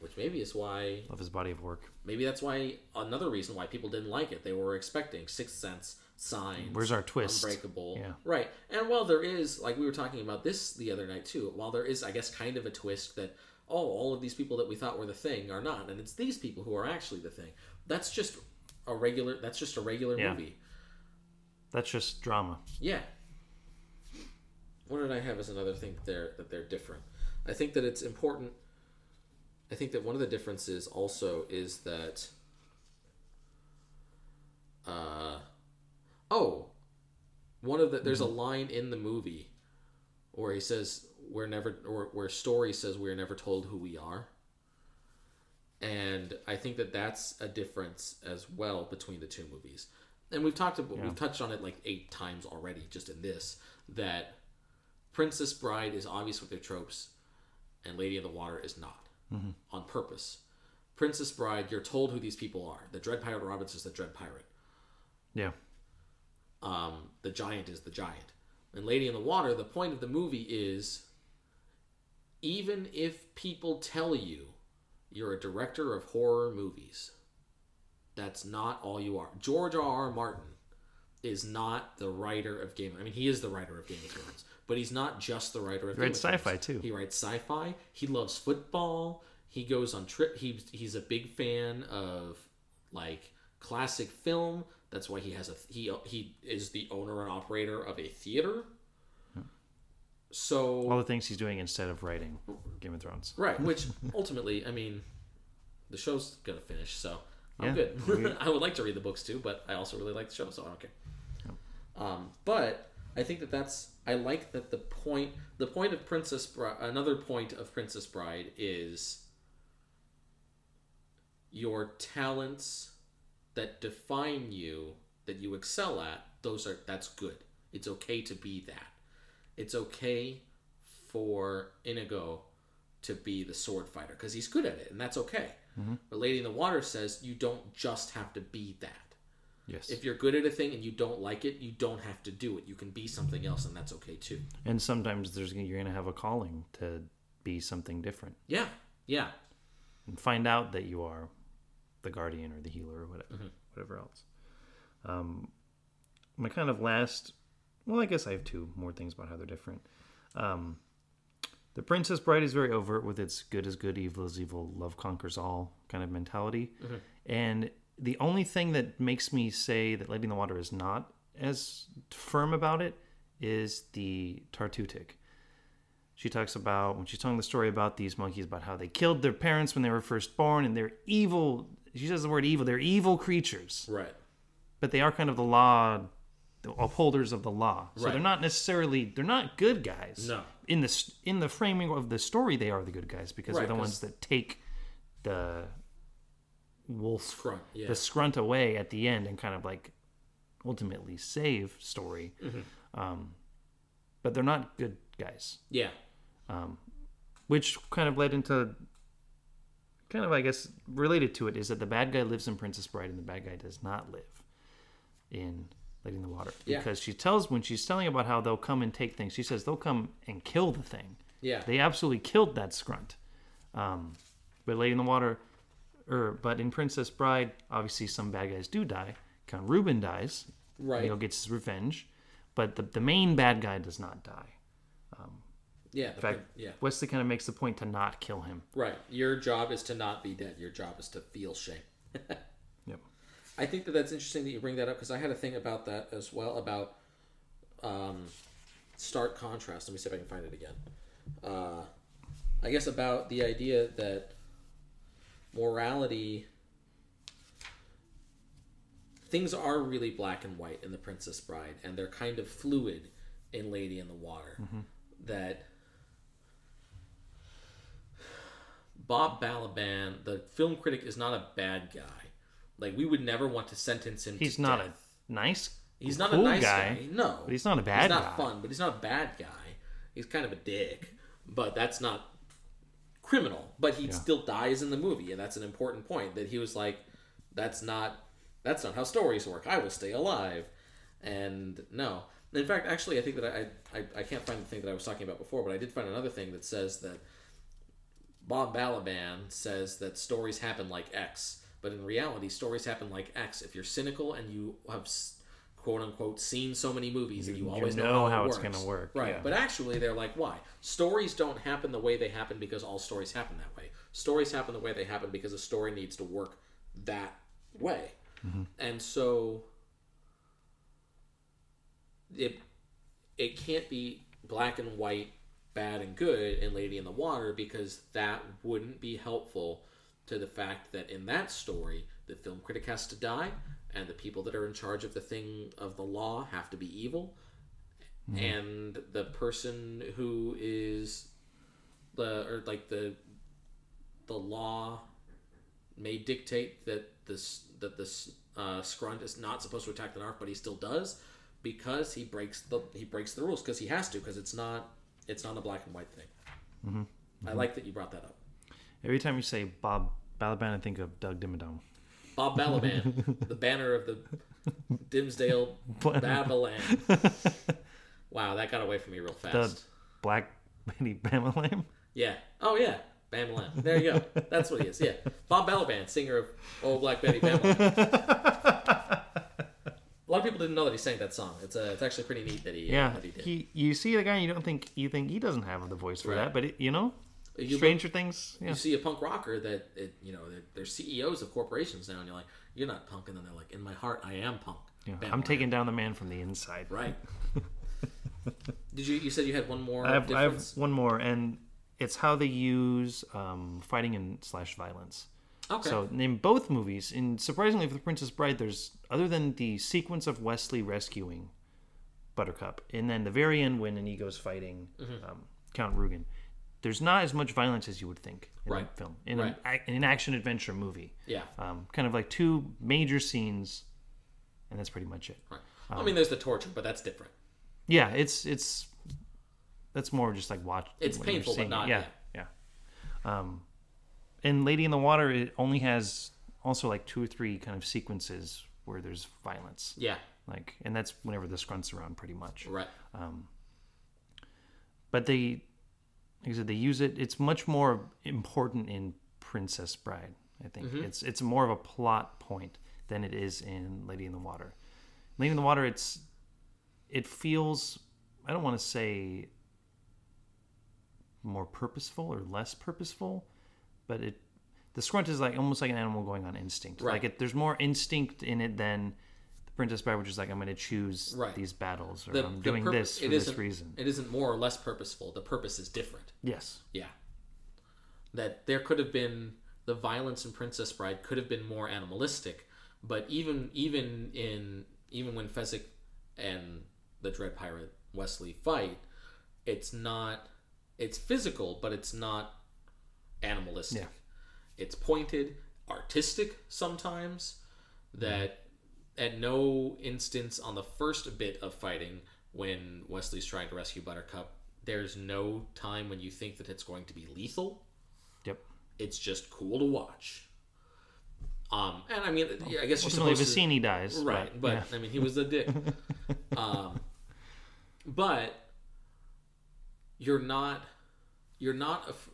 Which maybe is why, Of his body of work. maybe that's why another reason why people didn't like it. They were expecting Sixth Sense, Signs. Where's our twist? Unbreakable. Yeah. Right. And while there is, like we were talking about this the other night too, while there is, I guess, kind of a twist that, oh, all of these people that we thought were the thing are not, and it's these people who are actually the thing. That's just a regular. That's just a regular Yeah. movie. That's just drama. Yeah. What did I have as another thing that they're that they're different? I think that it's important. I think that one of the differences also is that. Uh, oh, one of the there's a line in the movie where he says we're never or where story says we're never told who we are. And i think that that's a difference as well between the two movies. And we've talked about we've touched on it like eight times already just in this that princess bride is obvious with their tropes and lady of the water is not on purpose princess bride you're told who these people are the dread pirate roberts is the dread pirate Yeah. um, the giant is the giant. And Lady in the Water, the point of the movie is even if people tell you you're a director of horror movies, that's not all you are. George R. R. Martin is not the writer of Game. I mean, he is the writer of Game of Thrones, but he's not just the writer of. He writes sci-fi, too. He writes sci-fi. He loves football. He goes on trip. He he's a big fan of like classic film. That's why he has a he he is the owner and operator of a theater. So All the things he's doing instead of writing Game of Thrones. right, which ultimately, I mean, the show's gonna finish, so I'm Yeah. good. (laughs) I would like to read the books too, but I also really like the show, so I don't care. Um, but I think that that's I like that the point the point of Princess Bride another point of Princess Bride is your talents that define you that you excel at those are that's good. It's okay to be that. It's okay for Inigo to be the sword fighter because he's good at it and that's okay. Mm-hmm. But Lady in the Water says you don't just have to be that Yes. if you're good at a thing and you don't like it, you don't have to do it. You can be something else, and that's okay too. and sometimes there's you're going to have a calling to be something different Yeah, yeah, and find out that you are the guardian or the healer or whatever, whatever else. Um, my kind of last, well, I guess I have two more things about how they're different. Um, the Princess Bride is very overt with its good is good, evil is evil, love conquers all kind of mentality. And the only thing that makes me say that Lady in the Water is not as firm about it is the Tartutic. She talks about when she's telling the story about these monkeys about how they killed their parents when they were first born and they're evil. She says the word evil. They're evil creatures, right, but they are kind of the law, the upholders of the law. So Right. they're not necessarily they're not good guys. No. In the in the framing of the story, they are the good guys because Right, they're the ones that take the wolf Scrunt, yeah. the scrunt away at the end and kind of like ultimately save story. Mm-hmm. Um, but they're not good guys yeah, Um, which kind of led into kind of I guess related to it is that the bad guy lives in Princess Bride and the bad guy does not live in Lady in the Water Yeah. because she tells when she's telling about how they'll come and take things. She says they'll come and kill the thing. Yeah. They absolutely killed that scrunt. Um, but Lady in the Water, or but in Princess Bride, obviously some bad guys do die. Count Rugen dies. Right. You know, gets his revenge, but the the main bad guy does not die. yeah. In fact, yeah. Wesley kind of makes the point to not kill him. Right. Your job is to not be dead. Your job is to feel shame. (laughs) Yep. I think that that's interesting that you bring that up because I had a thing about that as well about um, stark contrast. Let me see if I can find it again. Uh, I guess about the idea that morality things are really black and white in the Princess Bride, and they're kind of fluid in Lady in the Water. Mm-hmm. That Bob Balaban, the film critic, is not a bad guy. Like we would never want to sentence him. He's to not death. a nice. He's not a nice guy. No, but he's not a bad He's not guy. fun, but he's not a bad guy. He's kind of a dick, but that's not criminal. But he still dies in the movie, and that's an important point. That he was like, "That's not, that's not how stories work. I will stay alive." And no, in fact, actually, I think that I, I I can't find the thing that I was talking about before, but I did find another thing that says that Bob Balaban says that stories happen like X, but in reality, stories happen like X if you're cynical and you have quote unquote seen so many movies and you, you always know, know how, how it it's works. gonna work, Right. yeah. But actually, they're like, why? Stories don't happen the way they happen because all stories happen that way. Stories happen the way they happen because a story needs to work that way. Mm-hmm. And so it it can't be black and white, bad and good in Lady in the Water because that wouldn't be helpful to the fact that in that story the film critic has to die and the people that are in charge of the thing of the law have to be evil and the person who is the or like the the law may dictate that this that this uh, scrunt is not supposed to attack the narf, but he still does because he breaks the he breaks the rules because he has to because it's not it's not a black and white thing. Mm-hmm. I like that you brought that up. Every time you say Bob Balaban, I think of Doug Dimmadome. Bob Balaban, the banner of the Dimmsdale (laughs) Babaland. (laughs) Wow, that got away from me real The fast. Black Lady Bama Lamb. Yeah. Oh yeah. Bamalam. There you go. That's what he is. Yeah. Bob Balaban, singer of Old Black Betty Bamalam. A lot of people didn't know that he sang that song. It's uh, it's actually pretty neat that he uh, Yeah, that he did. he. You see the guy, and you don't think you think he doesn't have the voice for Right. that, but it, you know, You- Stranger Things. Yeah, You see a punk rocker that it, you know they're, they're CEOs of corporations now, and you're like, you're not punk, and then they're like, in my heart, I am punk. yeah. Bam, I'm taking down the man from the inside. right. (laughs) Did you you said you had one more I have, I have one more, and it's how they use um, fighting and slash violence. okay. So in both movies, and surprisingly for the Princess Bride, there's other than the sequence of Wesley rescuing Buttercup, and then the very end when Inigo's fighting Mm-hmm. um, Count Rugen, there's not as much violence as you would think in Right. the film in, Right. an, in an action adventure movie. yeah. Um, kind of like two major scenes, and that's pretty much it. Right. I mean, there's the torture, but that's different. Yeah, it's it's that's more just like watch. It's painful, but it. not- Yeah, yeah. Um, and Lady in the Water, it only has also like two or three kind of sequences where there's violence, Yeah. like, and that's whenever the scrunt's around, pretty much. Right. But they, like I said, they use it. It's much more important in Princess Bride. I think mm-hmm. it's it's more of a plot point than it is in Lady in the Water. Lady in the Water, it's it feels I don't want to say more purposeful or less purposeful, but it the scrunt is like almost like an animal going on instinct. Right. Like it, there's more instinct in it than Princess Bride, which is like I'm going to choose Right. these battles or The- I'm doing purpo- this for this reason. It isn't more or less purposeful. The purpose is different. Yes. Yeah. That there could have been the violence in Princess Bride could have been more animalistic, but even even in even when Fezzik and the Dread Pirate Wesley fight, it's not it's physical, but it's not animalistic. Yeah. It's pointed, artistic sometimes. That at no instance on the first bit of fighting when Wesley's trying to rescue Buttercup, there's no time when you think that it's going to be lethal. Yep. it's just cool to watch. Um, and I mean, I guess you're supposed to, Vizzini dies. right? But, yeah. I mean, he was a dick. (laughs) um, but you're not you're not af-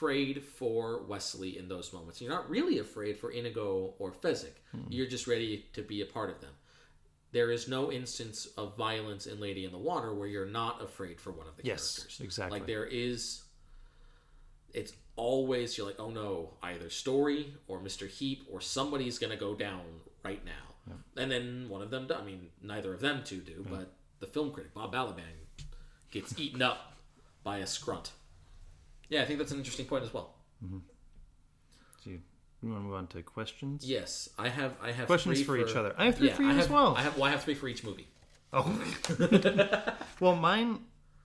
afraid for Wesley in those moments. You're not really afraid for Inigo or Fezzik. Hmm. You're just ready to be a part of them. There is no instance of violence in Lady in the Water where you're not afraid for one of the Yes, characters. exactly. Like there is it's always you're like, oh no, either Story or Mr. Heep or somebody's gonna go down right now. And then one of them, do- I mean, neither of them two do, but the film critic Bob Balaban gets eaten up by a scrunt. Yeah, I think that's an interesting point as well. So you, you want to move on to questions? Yes, I have. I have Questions three for each other. I have three for you I as well. I have. Well, I have three for each movie. Oh. (laughs) well, mine.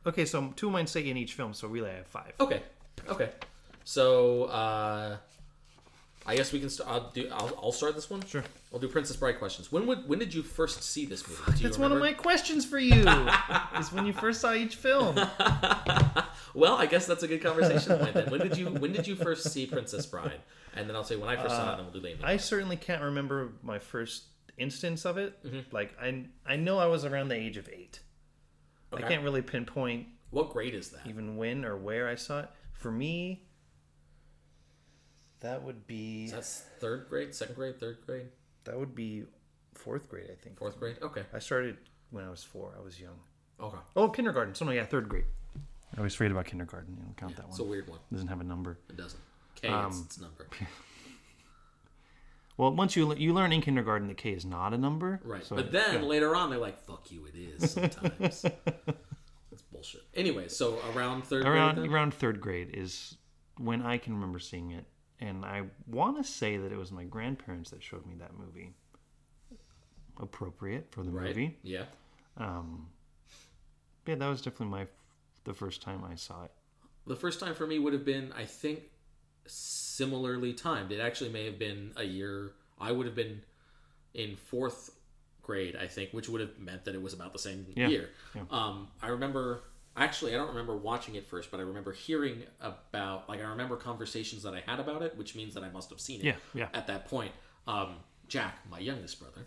Okay, so two of mine say in each film, so really I have five. Okay. Okay. So uh, I guess we can. St- I'll do. I'll, I'll start this one. Sure. I'll do Princess Bride questions. When would? When did you first see this movie? Do you That's one of remember? my questions for you. (laughs) is when you first saw each film. (laughs) Well, I guess that's a good conversation point then. When did you? When did you first see Princess Bride? And then I'll say when I first saw it, and we'll do Lady. I certainly can't remember my first instance of it. Mm-hmm. Like I, I know I was around the age of eight. Okay. I can't really pinpoint What grade is that? even when or where I saw it. For me, that would be That's third grade, second grade, third grade, that would be fourth grade, I think. fourth grade. Okay. I started when I was four. I was young. Okay. Oh, kindergarten. So no, yeah, third grade. I always forget about kindergarten. You don't count that one. It's a weird one. It Doesn't have a number. It doesn't. K Um, it's its number. (laughs) Well, once you you learn in kindergarten that K is not a number, Right. So, but then yeah. later on, they're like, "Fuck you, it is." Sometimes. (laughs) That's bullshit. Anyway, so around third around grade. then? around third grade is when I can remember seeing it, and I want to say that it was my grandparents that showed me that movie. Appropriate for the Right. movie. Yeah. Um, yeah, that was definitely my the first time I saw it. The first time for me would have been, I think, similarly timed. It actually may have been a year. I would have been in fourth grade, I think, which would have meant that it was about the same Yeah, year. yeah. Um, I remember. Actually, I don't remember watching it first, but I remember hearing about, like, I remember conversations that I had about it, which means that I must have seen it Yeah, yeah. at that point. Um, Jack, my youngest brother,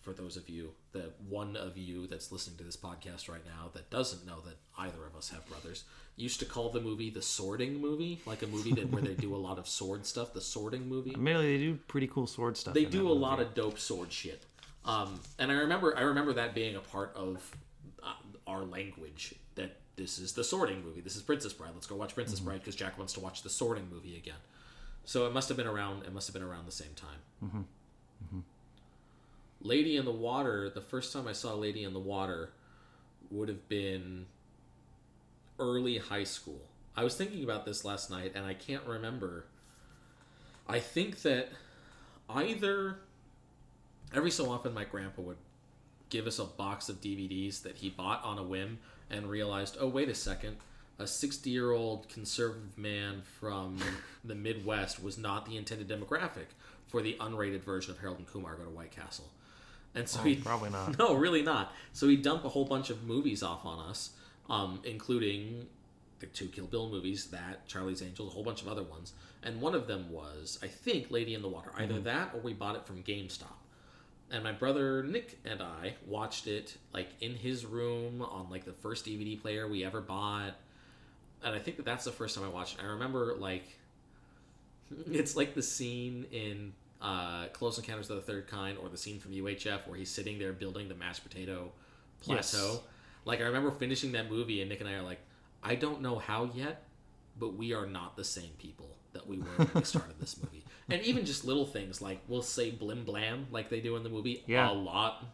for those of you, the one of you that's listening to this podcast right now that doesn't know that either of us have brothers, used to call the movie the sorting movie, like a movie that where they do a lot of sword stuff. The sorting movie. Mainly, they do pretty cool sword stuff. They do a movie. lot of dope sword shit. Um, and I remember, I remember that being a part of uh, our language. That this is the sorting movie. This is Princess Bride. Let's go watch Princess Mm-hmm. Bride because Jack wants to watch the sorting movie again. So it must have been around. It must have been around the same time. Mm-hmm. Lady in the Water. The first time I saw Lady in the Water would have been early high school. I was thinking about this last night, and I can't remember. I think that either every so often my grandpa would give us a box of DVDs that he bought on a whim and realized, oh, wait a second, a 60 year old conservative man from the Midwest was not the intended demographic for the unrated version of Harold and Kumar Go to White Castle. And so he probably not. (laughs) No, really not. So he dumped a whole bunch of movies off on us, um, including the two Kill Bill movies, that Charlie's Angels, a whole bunch of other ones, and one of them was, I think, Lady in the Water. Either that or we bought it from GameStop. And my brother Nick and I watched it like in his room on like the first DVD player we ever bought, and I think that that's the first time I watched it. I remember like (laughs) it's like the scene in uh, Close Encounters of the Third Kind or the scene from UHF where he's sitting there building the mashed potato Yes. plateau. Like I remember finishing that movie and Nick and I are like, I don't know how yet, but we are not the same people that we were when we started this movie. (laughs) And even just little things like we'll say blim blam like they do in the movie Yeah. a lot.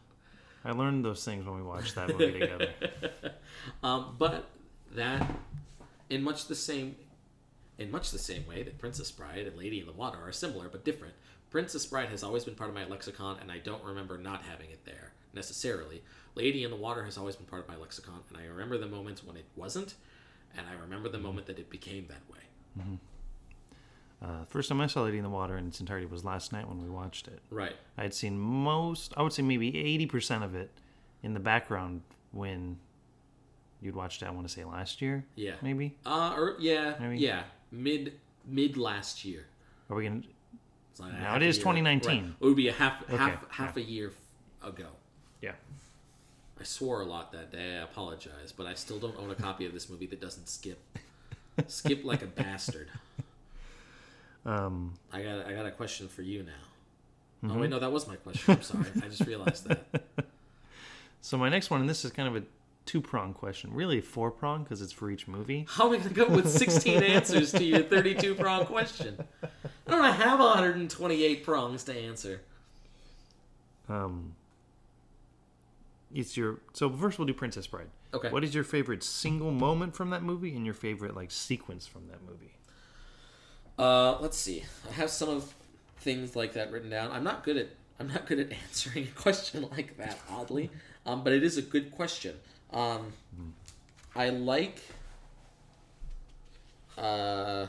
I learned those things when we watched that movie together. (laughs) Um, but that, in much the same, in much the same way that Princess Bride and Lady in the Water are similar but different. Princess Bride has always been part of my lexicon, and I don't remember not having it there necessarily. Lady in the Water has always been part of my lexicon, and I remember the moments when it wasn't, and I remember the moment that it became that way. Uh, first time I saw Lady in the Water in its entirety was last night when we watched it. Right. I had seen most, I would say maybe eighty percent of it in the background when you'd watched it. I want to say last year, Yeah. maybe. Uh, or yeah, Maybe. yeah, mid mid last year. Are we gonna? Now half it is year- 2019. right. It would be a half half Okay, half a year ago. Yeah. I swore a lot that day. I apologize, but I still don't own a copy of this movie that doesn't skip. (laughs) skip like a bastard. Um, I got I got a question for you now. Mm-hmm. Oh wait, no, that was my question. I'm sorry. I just realized that. (laughs) so my next one, and this is kind of a two prong question, really four prong because it's for each movie. How am I going to come up with 16 (laughs) answers to your 32 prong question? I don't have 128 prongs to answer. Um, it's your so first we'll do Princess Bride. Okay. What is your favorite single moment from that movie and your favorite like sequence from that movie? Uh, let's see. I have some of things like that written down. I'm not good at I'm not good at (laughs) answering a question like that, oddly. Um, but it is a good question. Um, I like. Uh,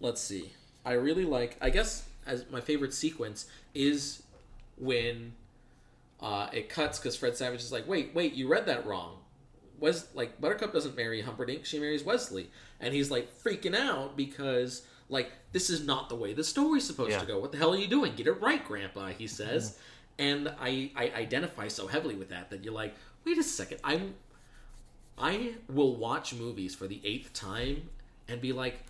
let's see. I really like. I guess as my favorite sequence is when uh, it cuts because Fred Savage is like, "Wait, wait, you read that wrong." Wes like Buttercup doesn't marry Humperdinck; she marries Wesley, and he's like freaking out because like this is not the way the story's supposed Yeah. to go. What the hell are you doing? Get it right, Grandpa. He mm-hmm. says, and I I identify so heavily with that that you're like, wait a second, I'm I will watch movies for the eighth time and be like,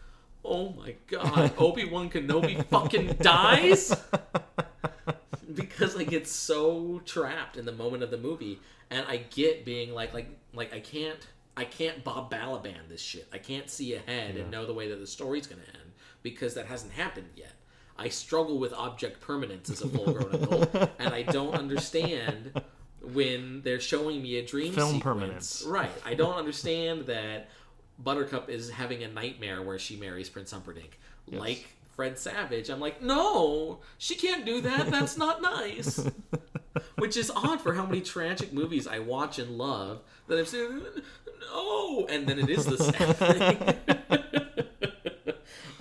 oh my god, (laughs) Obi Wan Kenobi fucking dies (laughs) because I get so trapped in the moment of the movie, and I get being like, like, like I can't, I can't Bob Balaban this shit. I can't see ahead and know the way that the story's gonna end because that hasn't happened yet. I struggle with object permanence as a full-grown adult, (laughs) and I don't understand when they're showing me a dream Film sequence. permanence. Right. I don't understand that Buttercup is having a nightmare where she marries Prince Humperdinck. Like Fred Savage, I'm like, no, she can't do that. That's not nice. (laughs) Which is odd for how many tragic movies I watch and love that I'm saying, no, and then it is the sad thing.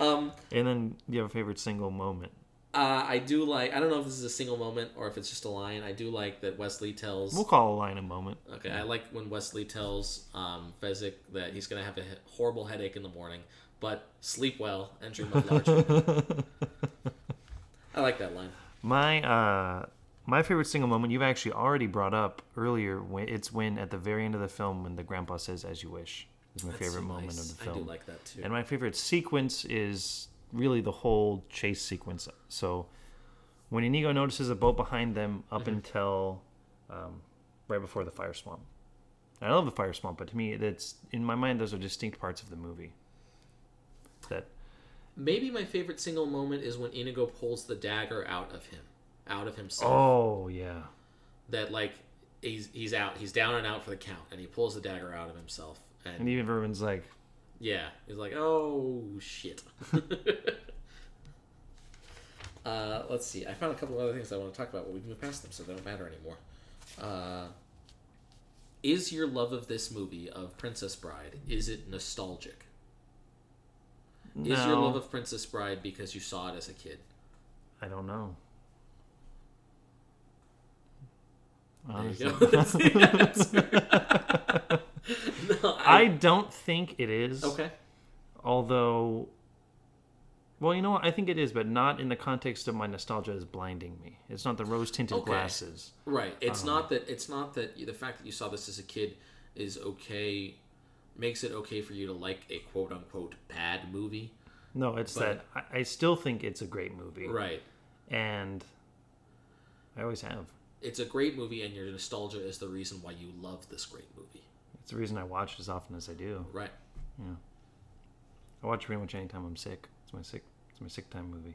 (laughs) um, And then you have a favorite single moment. uh, I do like. I don't know if this is a single moment or if it's just a line. I do like that Wesley tells. We'll call a line a moment. Okay, I like when Wesley tells um, Fezzik that he's going to have a horrible headache in the morning, but sleep well and dream of larger. (laughs) I like that line. My uh my favorite single moment you've actually already brought up earlier when it's when at the very end of the film when the grandpa says as you wish is my That's favorite moment of the film. I do like that too. And my favorite sequence is really the whole chase sequence. So when Inigo notices a boat behind them up Mm-hmm. until um, right before the fire swamp. I love the fire swamp, but to me, that's in my mind those are distinct parts of the movie. Maybe my favorite single moment is when Inigo pulls the dagger out of him, out of himself. oh yeah, That like he's he's out, he's down and out for the count, and he pulls the dagger out of himself. And, and even Vermin's like, yeah, he's like, oh shit. (laughs) uh, let's see. I found a couple other things I want to talk about, but we can move past them, so they don't matter anymore. Uh, is your love of this movie of Princess Bride is it nostalgic? No, Is your love of Princess Bride because you saw it as a kid? I don't know. There you go. (laughs) That's the answer. (laughs) no, I I, don't think it is. okay. Although, well, you know what? I think it is, but not in the context of my nostalgia is blinding me. It's not the rose tinted Okay. glasses. Right. It's Uh-huh. not that. It's not that the fact that you saw this as a kid is okay. Makes it okay for you to like a quote unquote bad movie. No, it's But- that I, I still think it's a great movie. Right. And I always have. It's a great movie, and your nostalgia is the reason why you love this great movie. It's the reason I watch it as often as I do. Right. Yeah. I watch pretty much anytime I'm sick. It's my sick. It's my sick time movie.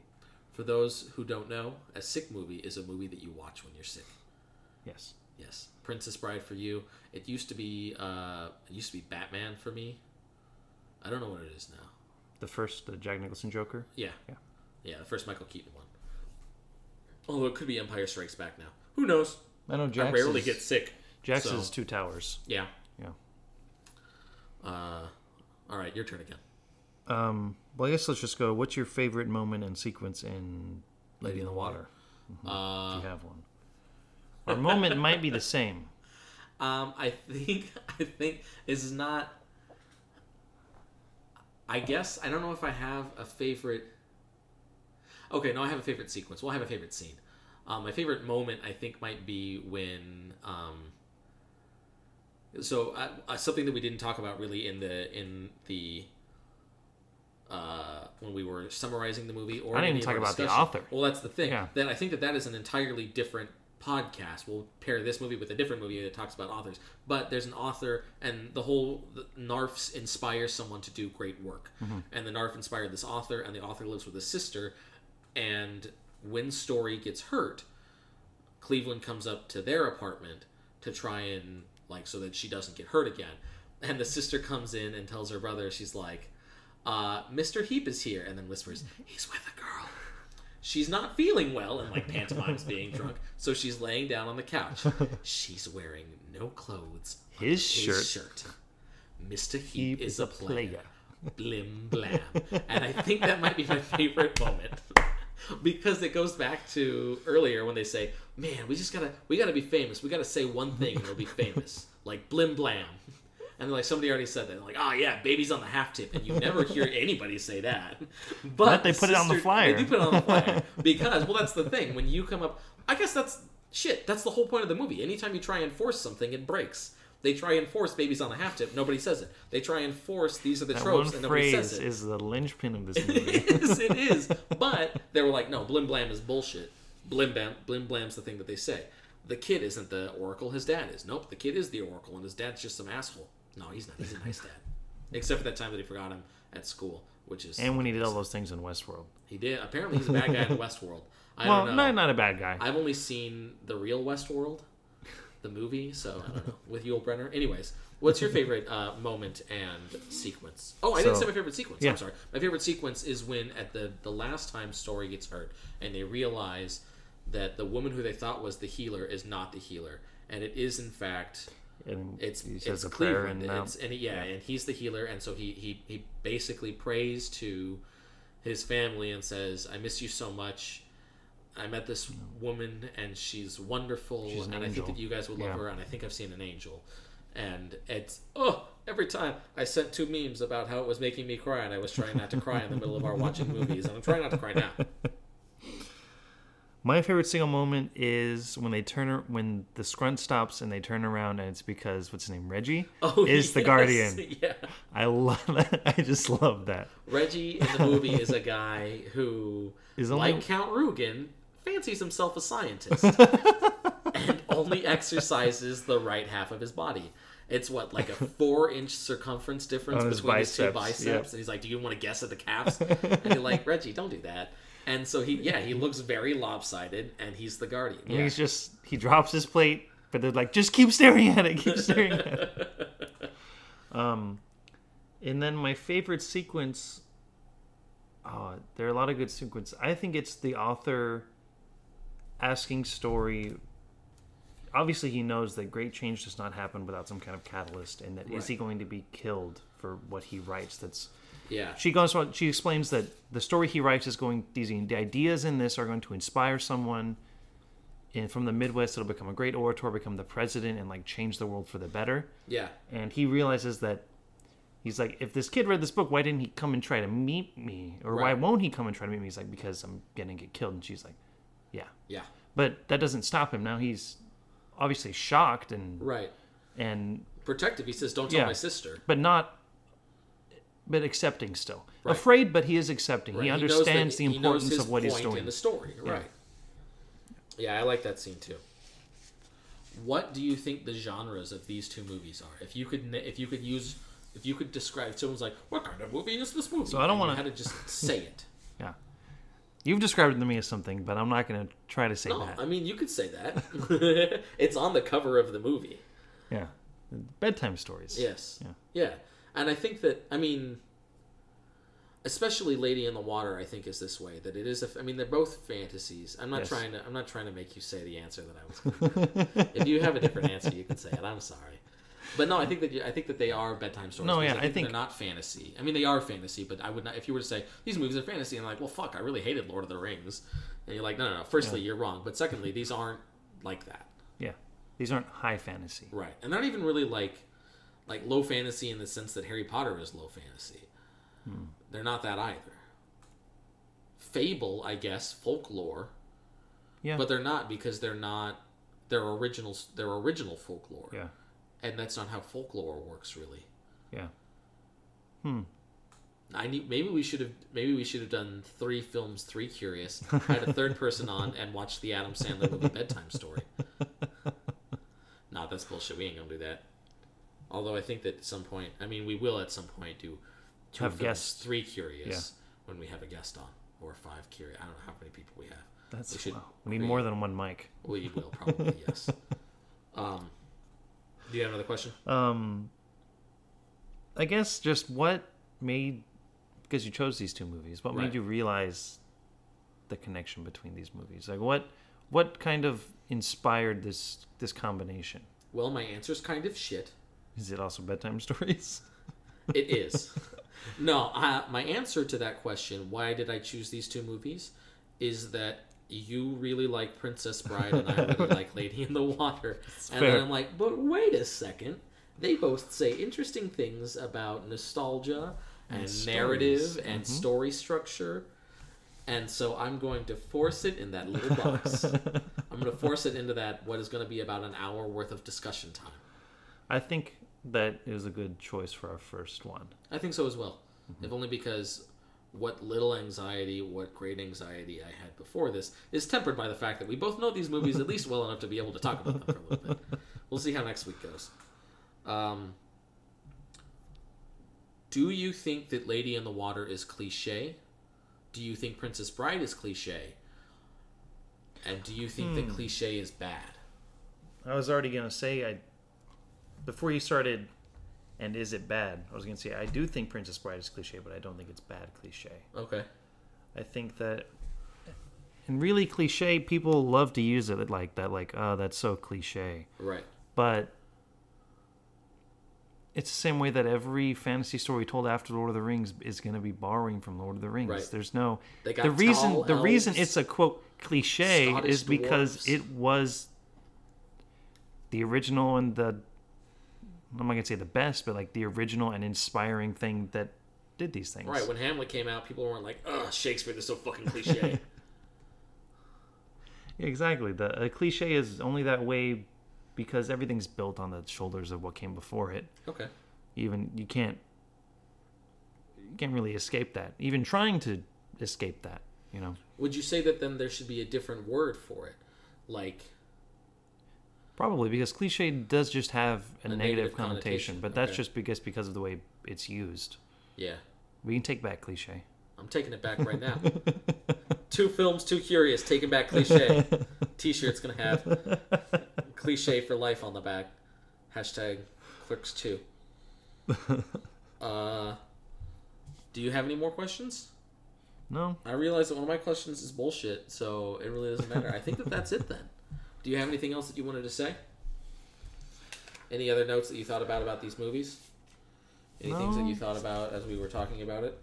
For those who don't know, a sick movie is a movie that you watch when you're sick. Yes. Yes. Princess Bride for you. It used to be. Uh, it used to be Batman for me. I don't know what it is now. The first, the Jack Nicholson Joker. Yeah. Yeah. Yeah, the first Michael Keaton one. Although it could be Empire Strikes Back now. Who knows? I know Jax I rarely is, get sick. Jax so- is Two Towers. Yeah. Yeah. Uh, all right, your turn again. Um, well, I guess let's just go. What's your favorite moment and sequence in Lady in the Water? Uh, If you have one. Our moment might be the same. um, I think I think this is not. I guess I don't know if I have a favorite. Okay, no, I have a favorite sequence. Well, I have a favorite scene. Um, my favorite moment, I think, might be when. Um, so uh, uh, something that we didn't talk about really in the in the uh, when we were summarizing the movie, or I didn't even talk about the discussion. author. Well, that's the thing. Yeah. Then I think that that is an entirely different podcast. We'll pair this movie with a different movie that talks about authors. But there's an author, and the whole the Narfs inspire someone to do great work. Mm-hmm. And the Narf inspired this author, and the author lives with his sister. And when Story gets hurt, Cleveland comes up to their apartment to try and like so that she doesn't get hurt again. And the sister comes in and tells her brother, she's like, uh, "Mr. Heep is here," and then whispers, "He's with a girl." She's not feeling well and like pantomimes (laughs) being drunk, so she's laying down on the couch. (laughs) She's wearing no clothes. on His shirt. shirt. Mr. Heep, is, is a a player. player. Blim (laughs) blam. and I think that might be my favorite moment. because it goes back to earlier when they say, Man, we just gotta we gotta be famous. We gotta say one thing and it'll be famous. like blim blam. And like somebody already said that. Like, oh yeah, baby's on the half tip, and you never hear anybody say that. (laughs) But, But they put it on the flyer. They do put it on the (laughs) flyer because, well, that's the thing. When you come up, I guess that's shit. That's the whole point of the movie. Anytime you try and force something, it breaks. They try and force babies on the half tip. Nobody says it. They try and force these are the That tropes, one and nobody phrase says it. is the linchpin of this (laughs) It movie. is, it is. But they were like, no, blim blam is bullshit. Blim blam, blim blam's the thing that they say. The kid isn't the oracle, his dad is. Nope, the kid is the oracle, and his dad's just some asshole. No, he's not. He's a nice dad. Except for that time that he forgot him at school, which is. and when he did all those things in Westworld. He did. Apparently, he's a bad guy in Westworld. (laughs) I well, don't know. not, not a bad guy. I've only seen the real Westworld, the movie, so (laughs) I don't know. With Yul Brynner. Anyways, what's your favorite uh, moment and sequence? Oh, I didn't say my favorite sequence. yeah. I'm sorry. My favorite sequence is when at the the last time Story gets hurt and they realize that the woman who they thought was the healer is not the healer, and it is in fact and it's he it's says a prayer Cleveland. and now it's, and he, yeah, and he's the healer, and so he he he basically prays to his family and says, "I miss you so much. I met this woman, and she's wonderful, She's an and I think that you guys would love Yeah. her, and I think I've seen an angel." And it's oh, every time I sent two memes about how it was making me cry, and I was trying not to cry in the middle of our watching (laughs) movies, and I'm trying not to cry now. My favorite single moment is when they turn when the scrunt stops and they turn around and it's because what's his name Reggie Oh, (laughs) is the guardian. (laughs) Yeah. I love (laughs) that. I just love that. Reggie in the movie is a guy who, Is only- like Count Rugen, fancies himself a scientist and only exercises the right half of his body. It's what, like a four inch circumference difference between his two biceps, biceps? yep. And he's like, Do you want to guess at the calves? and you're like, Reggie, don't do that. And so he, yeah, he looks very lopsided and he's the guardian. Yeah. He's just he drops his plate, but they're like, just keep staring at it, keep staring at it. (laughs) Um, and then my favorite sequence. Oh, there are a lot of good sequences. I think it's the author asking story. Obviously, he knows that great change does not happen without some kind of catalyst, and that is Right. he going to be killed for what he writes? That's yeah. she goes on. She explains that the story he writes is going. These the ideas in this are going to inspire someone, and from the Midwest, it'll become a great orator, become the president, and like change the world for the better. Yeah. And he realizes that he's like, if this kid read this book, why didn't he come and try to meet me, or why won't he come and try to meet me? He's like, because I'm gonna get killed. And she's like, yeah. Yeah. But that doesn't stop him. Now he's obviously shocked and Right. and Protective. He says, Don't tell Yeah. my sister. but not but accepting still Right. afraid but he is accepting Right. he understands that- the importance of what he's point doing in the story. Right. Yeah, I like that scene too. What do you think the genres of these two movies are? If you could, if you could use, if you could describe, someone's like, "What kind of movie is this movie?" So I don't wanna- had to just say it. (laughs) yeah you've described it to me as something but i'm not going to try to say No, that I mean you could say that. (laughs) it's on the cover of the movie. yeah bedtime stories Yes. Yeah. Yeah. And I think that I mean especially Lady in the Water I think is this way that it is a, I mean they're both fantasies. I'm not Yes. trying to I'm not trying to make you say the answer that I was going (laughs) to. if you have a different answer you can say it. I'm sorry. But no, I think that I think that they are bedtime stories. No, yeah, I I think, think- they're not fantasy. I mean, they are fantasy, but I would not. If you were to say these movies are fantasy, and I'm like, well, fuck, I really hated Lord of the Rings, and you're like, no, no, no. Firstly, you're wrong, but secondly, these aren't like that. yeah these aren't high fantasy Right, and they're not even really like like low fantasy in the sense that Harry Potter is low fantasy. They're not that either. Fable, I guess, folklore, Yeah. but they're not because they're not. They're originals. They're original folklore, yeah. and that's not how folklore works, really. Yeah. Hmm. I need maybe we should have maybe we should have done three films, three curious, had a third person on, and watched the Adam Sandler movie Bedtime Story. (laughs) nah, that's bullshit. We ain't gonna do that. Although I think that at some point, I mean, we will at some point do two Have guests. three curious when we have a guest on, or five curious. I don't know how many people we have. That's We should wow. We need more than one mic. We will probably (laughs) yes. Um, do you have another question? Um, I guess just what made because you chose these two movies. What Right. made you realize the connection between these movies? Like what what kind of inspired this this combination? Well, my answer's kind of shit. Is it also bedtime (laughs) stories? It is. no, uh, my answer to that question, why did I choose these two movies, is that you really like Princess Bride and I really like (laughs) Lady in the Water. and fair. then I'm like, but wait a second. They both say interesting things about nostalgia and, And narrative stories. Mm-hmm. and story structure. And so I'm going to force it in that little box. (laughs) I'm going to force it into that, what is going to be about an hour worth of discussion time. I think that is a good choice for our first one. I think so as well. If only because what little anxiety, what great anxiety I had before this is tempered by the fact that we both know these movies at least well enough to be able to talk about them for a little bit. (laughs) We'll see how next week goes. Um, do you think that Lady in the Water is cliche? Do you think Princess Bride is cliche? And do you think that cliche is bad? I was already gonna say I before you started and is it bad? I was gonna say I do think Princess Bride is cliche, but I don't think it's bad cliche. Okay. I think that and really cliche people love to use it like that, like, oh that's so cliche. Right. But it's the same way that every fantasy story told after Lord of the Rings is going to be borrowing from Lord of the Rings. Right. There's no They got the reason the reason it's a quote cliche Scottish is because dwarves. it was the original and the I'm not gonna say the best, but like the original and inspiring thing that did these things. Right. When Hamlet came out, people weren't like, ugh, Shakespeare is so fucking cliche. (laughs) Yeah, exactly. The a cliche is only that way because everything's built on the shoulders of what came before it. okay. even you can't you can't really escape that even trying to escape that you know Would you say that then there should be a different word for it? Like, probably because cliche does just have a, negative, negative connotation, connotation, but that's okay. just because because of the way it's used yeah, we can take back cliche I'm taking it back right now. (laughs) two films, too curious, taking back cliche. (laughs) T-shirt's gonna have cliche for life on the back. Hashtag Clerks Two. (laughs) Uh, do you have any more questions? no I realize that one of my questions is bullshit, so it really doesn't matter. I think that that's it then. Do you have anything else that you wanted to say? Any other notes that you thought about about these movies? Any things that you thought about as we were talking about it?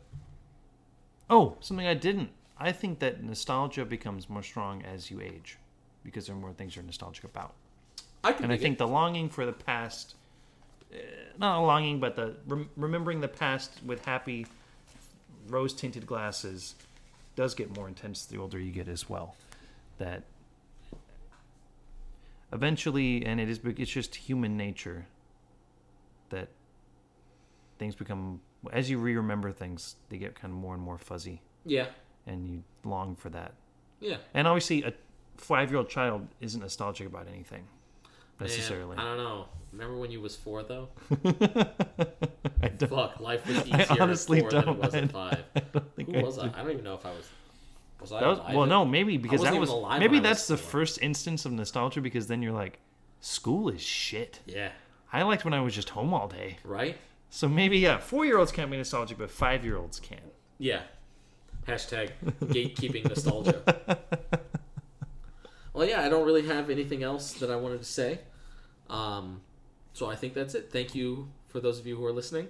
oh something i didn't i think that nostalgia becomes more strong as you age because there are more things you're nostalgic about I can and I think it. the longing for the past, uh, not a longing, but the rem- remembering the past with happy, rose tinted glasses, does get more intense the older you get as well. That eventually, and it is it's just human nature that things become as you re-remember things, they get kind of more and more fuzzy, yeah, and you long for that. yeah. And obviously, a five-year-old child isn't nostalgic about anything Man, necessarily. I don't know. Remember when you was four though? (laughs) I don't, Fuck, life was I easier honestly at four than don't. it was at five. (laughs) I Who I was I? I don't even know if I was. Was I That was, alive? well, no, maybe because that was maybe that's the first instance of nostalgia because then you're like, school is shit. Yeah. I liked when I was just home all day. Right. So maybe yeah, four year olds can't be nostalgic, but five year olds can. Yeah. Hashtag gatekeeping nostalgia. (laughs) well, yeah, I don't really have anything else that I wanted to say. Um, so I think that's it. Thank you for those of you who are listening.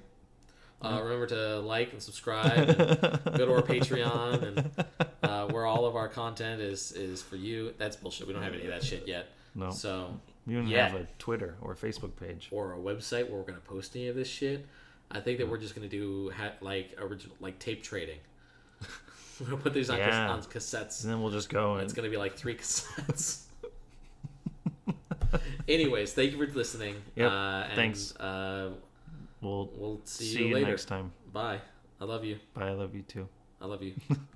Uh, remember to like and subscribe. And (laughs) go to our Patreon, and uh, where all of our content is is for you. That's bullshit. We don't have any of that shit yet. No. So you don't yet. have a Twitter or a Facebook page or a website where we're going to post any of this shit. I think that we're just going to do ha- like original like tape trading. (laughs) we're gonna put these on, yeah. on cassettes, and then we'll just go. And... It's gonna be like three cassettes. (laughs) Anyways, thank you for listening. Yeah. Uh, Thanks. Uh, We'll we'll see, see you, later. next time. Bye. I love you. Bye. I love you too. I love you. (laughs)